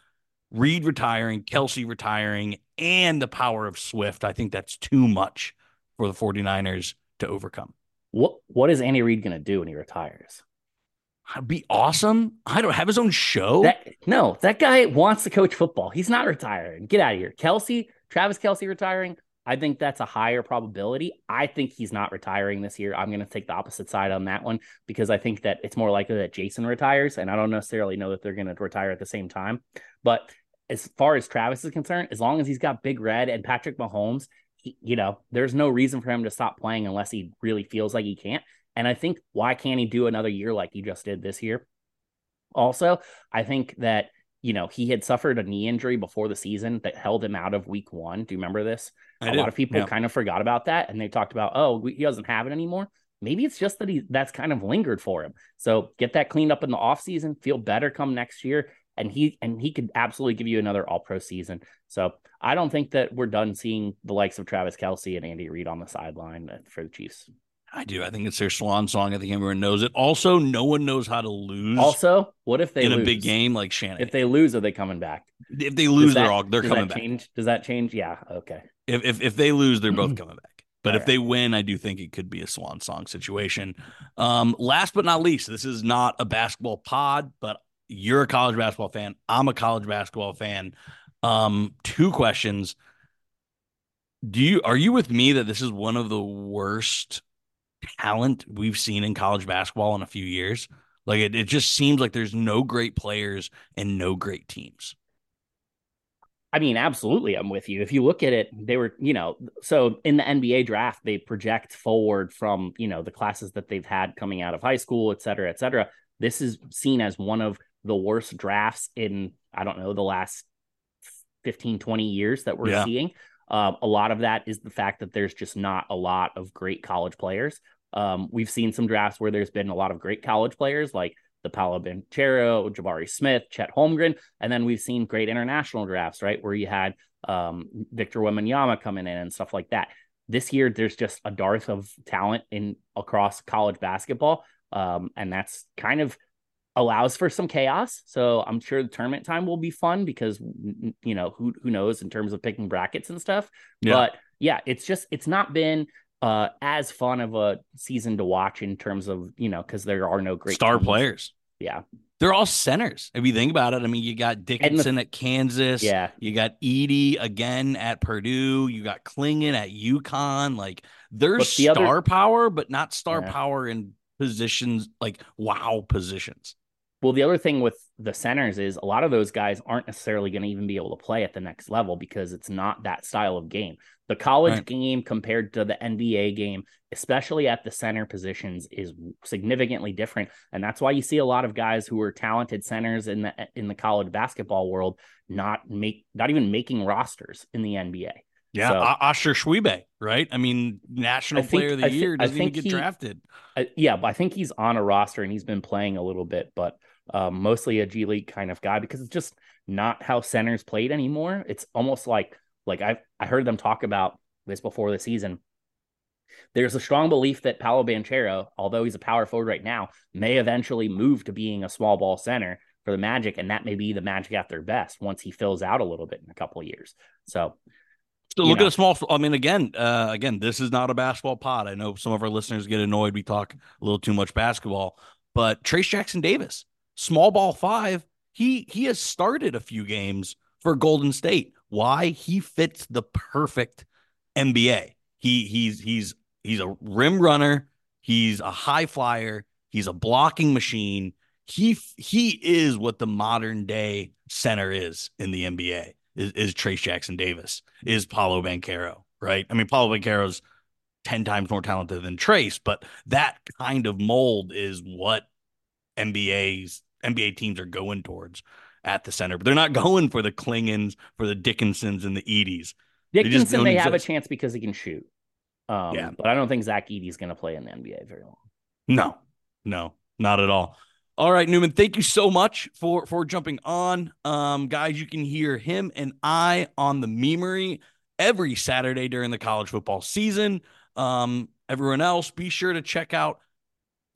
Reid retiring, Kelce retiring, and the power of Swift. I think that's too much for the 49ers to overcome. What what is Andy Reid going to do when he retires? Be awesome. I don't have his own show. That, no, that guy wants to coach football. He's not retiring. Get out of here. Kelce, Travis Kelce retiring. I think that's a higher probability. I think he's not retiring this year. I'm going to take the opposite side on that one because I think that it's more likely that Jason retires. And I don't necessarily know that they're going to retire at the same time. But as far as Travis is concerned, as long as he's got Big Red and Patrick Mahomes, he, you know, there's no reason for him to stop playing unless he really feels like he can't. And I think why can't he do another year like he just did this year? Also, I think that you know he had suffered a knee injury before the season that held him out of week one. Do you remember this? I a do. lot of people yeah. kind of forgot about that, and they talked about, oh, he doesn't have it anymore. Maybe it's just that he that's kind of lingered for him. So get that cleaned up in the off season. Feel better come next year and he and he could absolutely give you another all pro season. So I don't think that we're done seeing the likes of Travis Kelce and Andy Reid on the sideline uh, for the Chiefs. I do. I think it's their swan song. I think everyone knows it. Also, no one knows how to lose. Also, what if they in lose? a big game like Shannon? If they lose, are they coming back? If they lose, that, they're all they're coming back. Change? Does that change? Yeah. Okay. If if if they lose, they're both coming back. But all if right. they win, I do think it could be a swan song situation. Um, last but not least, this is not a basketball pod, but you're a college basketball fan. I'm a college basketball fan. Um, two questions. Do you are you with me that this is one of the worst talent we've seen in college basketball in a few years. Like it, it just seems like there's no great players and no great teams. I mean, absolutely, I'm with you. If you look at it, they were, you know, so in the NBA draft, they project forward from, you know, the classes that they've had coming out of high school, et cetera, et cetera. This is seen as one of the worst drafts in, I don't know, the last 15, 20 years that we're yeah. seeing. Um, a lot of that is the fact that there's just not a lot of great college players. Um, we've seen some drafts where there's been a lot of great college players like the Paolo Banchero, Jabari Smith, Chet Holmgren, and then we've seen great international drafts, right, where you had um, Victor Wembanyama coming in and stuff like that. This year, there's just a dearth of talent in across college basketball, um, and that's kind of allows for some chaos. So I'm sure the tournament time will be fun because you know who who knows in terms of picking brackets and stuff. Yeah. But yeah, it's just it's not been uh, as fun of a season to watch in terms of you know because there are no great star teams. players. Yeah, they're all centers. If you think about it, I mean, you got Dickinson the, at Kansas. Yeah, you got Edey again at Purdue. You got Clingan at UConn. Like there's the star other, power, but not star yeah. power in positions like wow positions. Well, the other thing with the centers is a lot of those guys aren't necessarily going to even be able to play at the next level because it's not that style of game. The college right. game compared to the NBA game, especially at the center positions, is significantly different, and that's why you see a lot of guys who are talented centers in the in the college basketball world not make not even making rosters in the NBA. Yeah, so, Oscar Tshiebwe, right? I mean, national think, player of the year doesn't even get he, drafted. Uh, yeah, but I think he's on a roster and he's been playing a little bit, but um, mostly a G League kind of guy because it's just not how centers played anymore. It's almost like like I I heard them talk about this before the season. There's a strong belief that Paolo Banchero, although he's a power forward right now, may eventually move to being a small ball center for the Magic, and that may be the Magic at their best once he fills out a little bit in a couple of years. So so look know. at a small. I mean, again, uh, again, this is not a basketball pod. I know some of our listeners get annoyed we talk a little too much basketball, but Trayce Jackson Davis, small ball five, he he has started a few games for Golden State. Why? He fits the perfect NBA. He he's he's he's a rim runner. He's a high flyer. He's a blocking machine. He he is what the modern day center is in the NBA. Is, is Trayce Jackson Davis? Is Paolo Banchero? Right? I mean, Paolo Banchero's ten times more talented than Trayce, but that kind of mold is what NBA's NBA teams are going towards at the center, but they're not going for the Clingans, for the Dickinsons, and the Edeys. Dickinson, they, they have a chance because he can shoot. Um, yeah, but I don't think Zach Edey is going to play in the NBA very long. No, no, not at all. All right, Newman, thank you so much for for jumping on. Um, guys, you can hear him and I on the memory every Saturday during the college football season. Um, everyone else, be sure to check out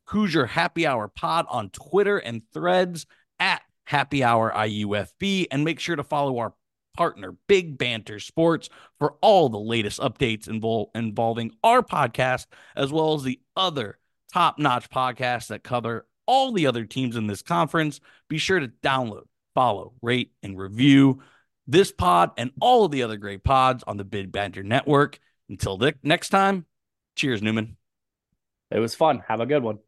Hoosier Happy Hour Pod on Twitter and threads at Happy Hour IUFB. And make sure to follow our partner, Big Banter Sports, for all the latest updates invol- involving our podcast, as well as the other top notch podcasts that cover all the other teams in this conference. Be sure to download, follow, rate, and review this pod and all of the other great pods on the Big Banter Network. Until next time, cheers, Newman. It was fun. Have a good one.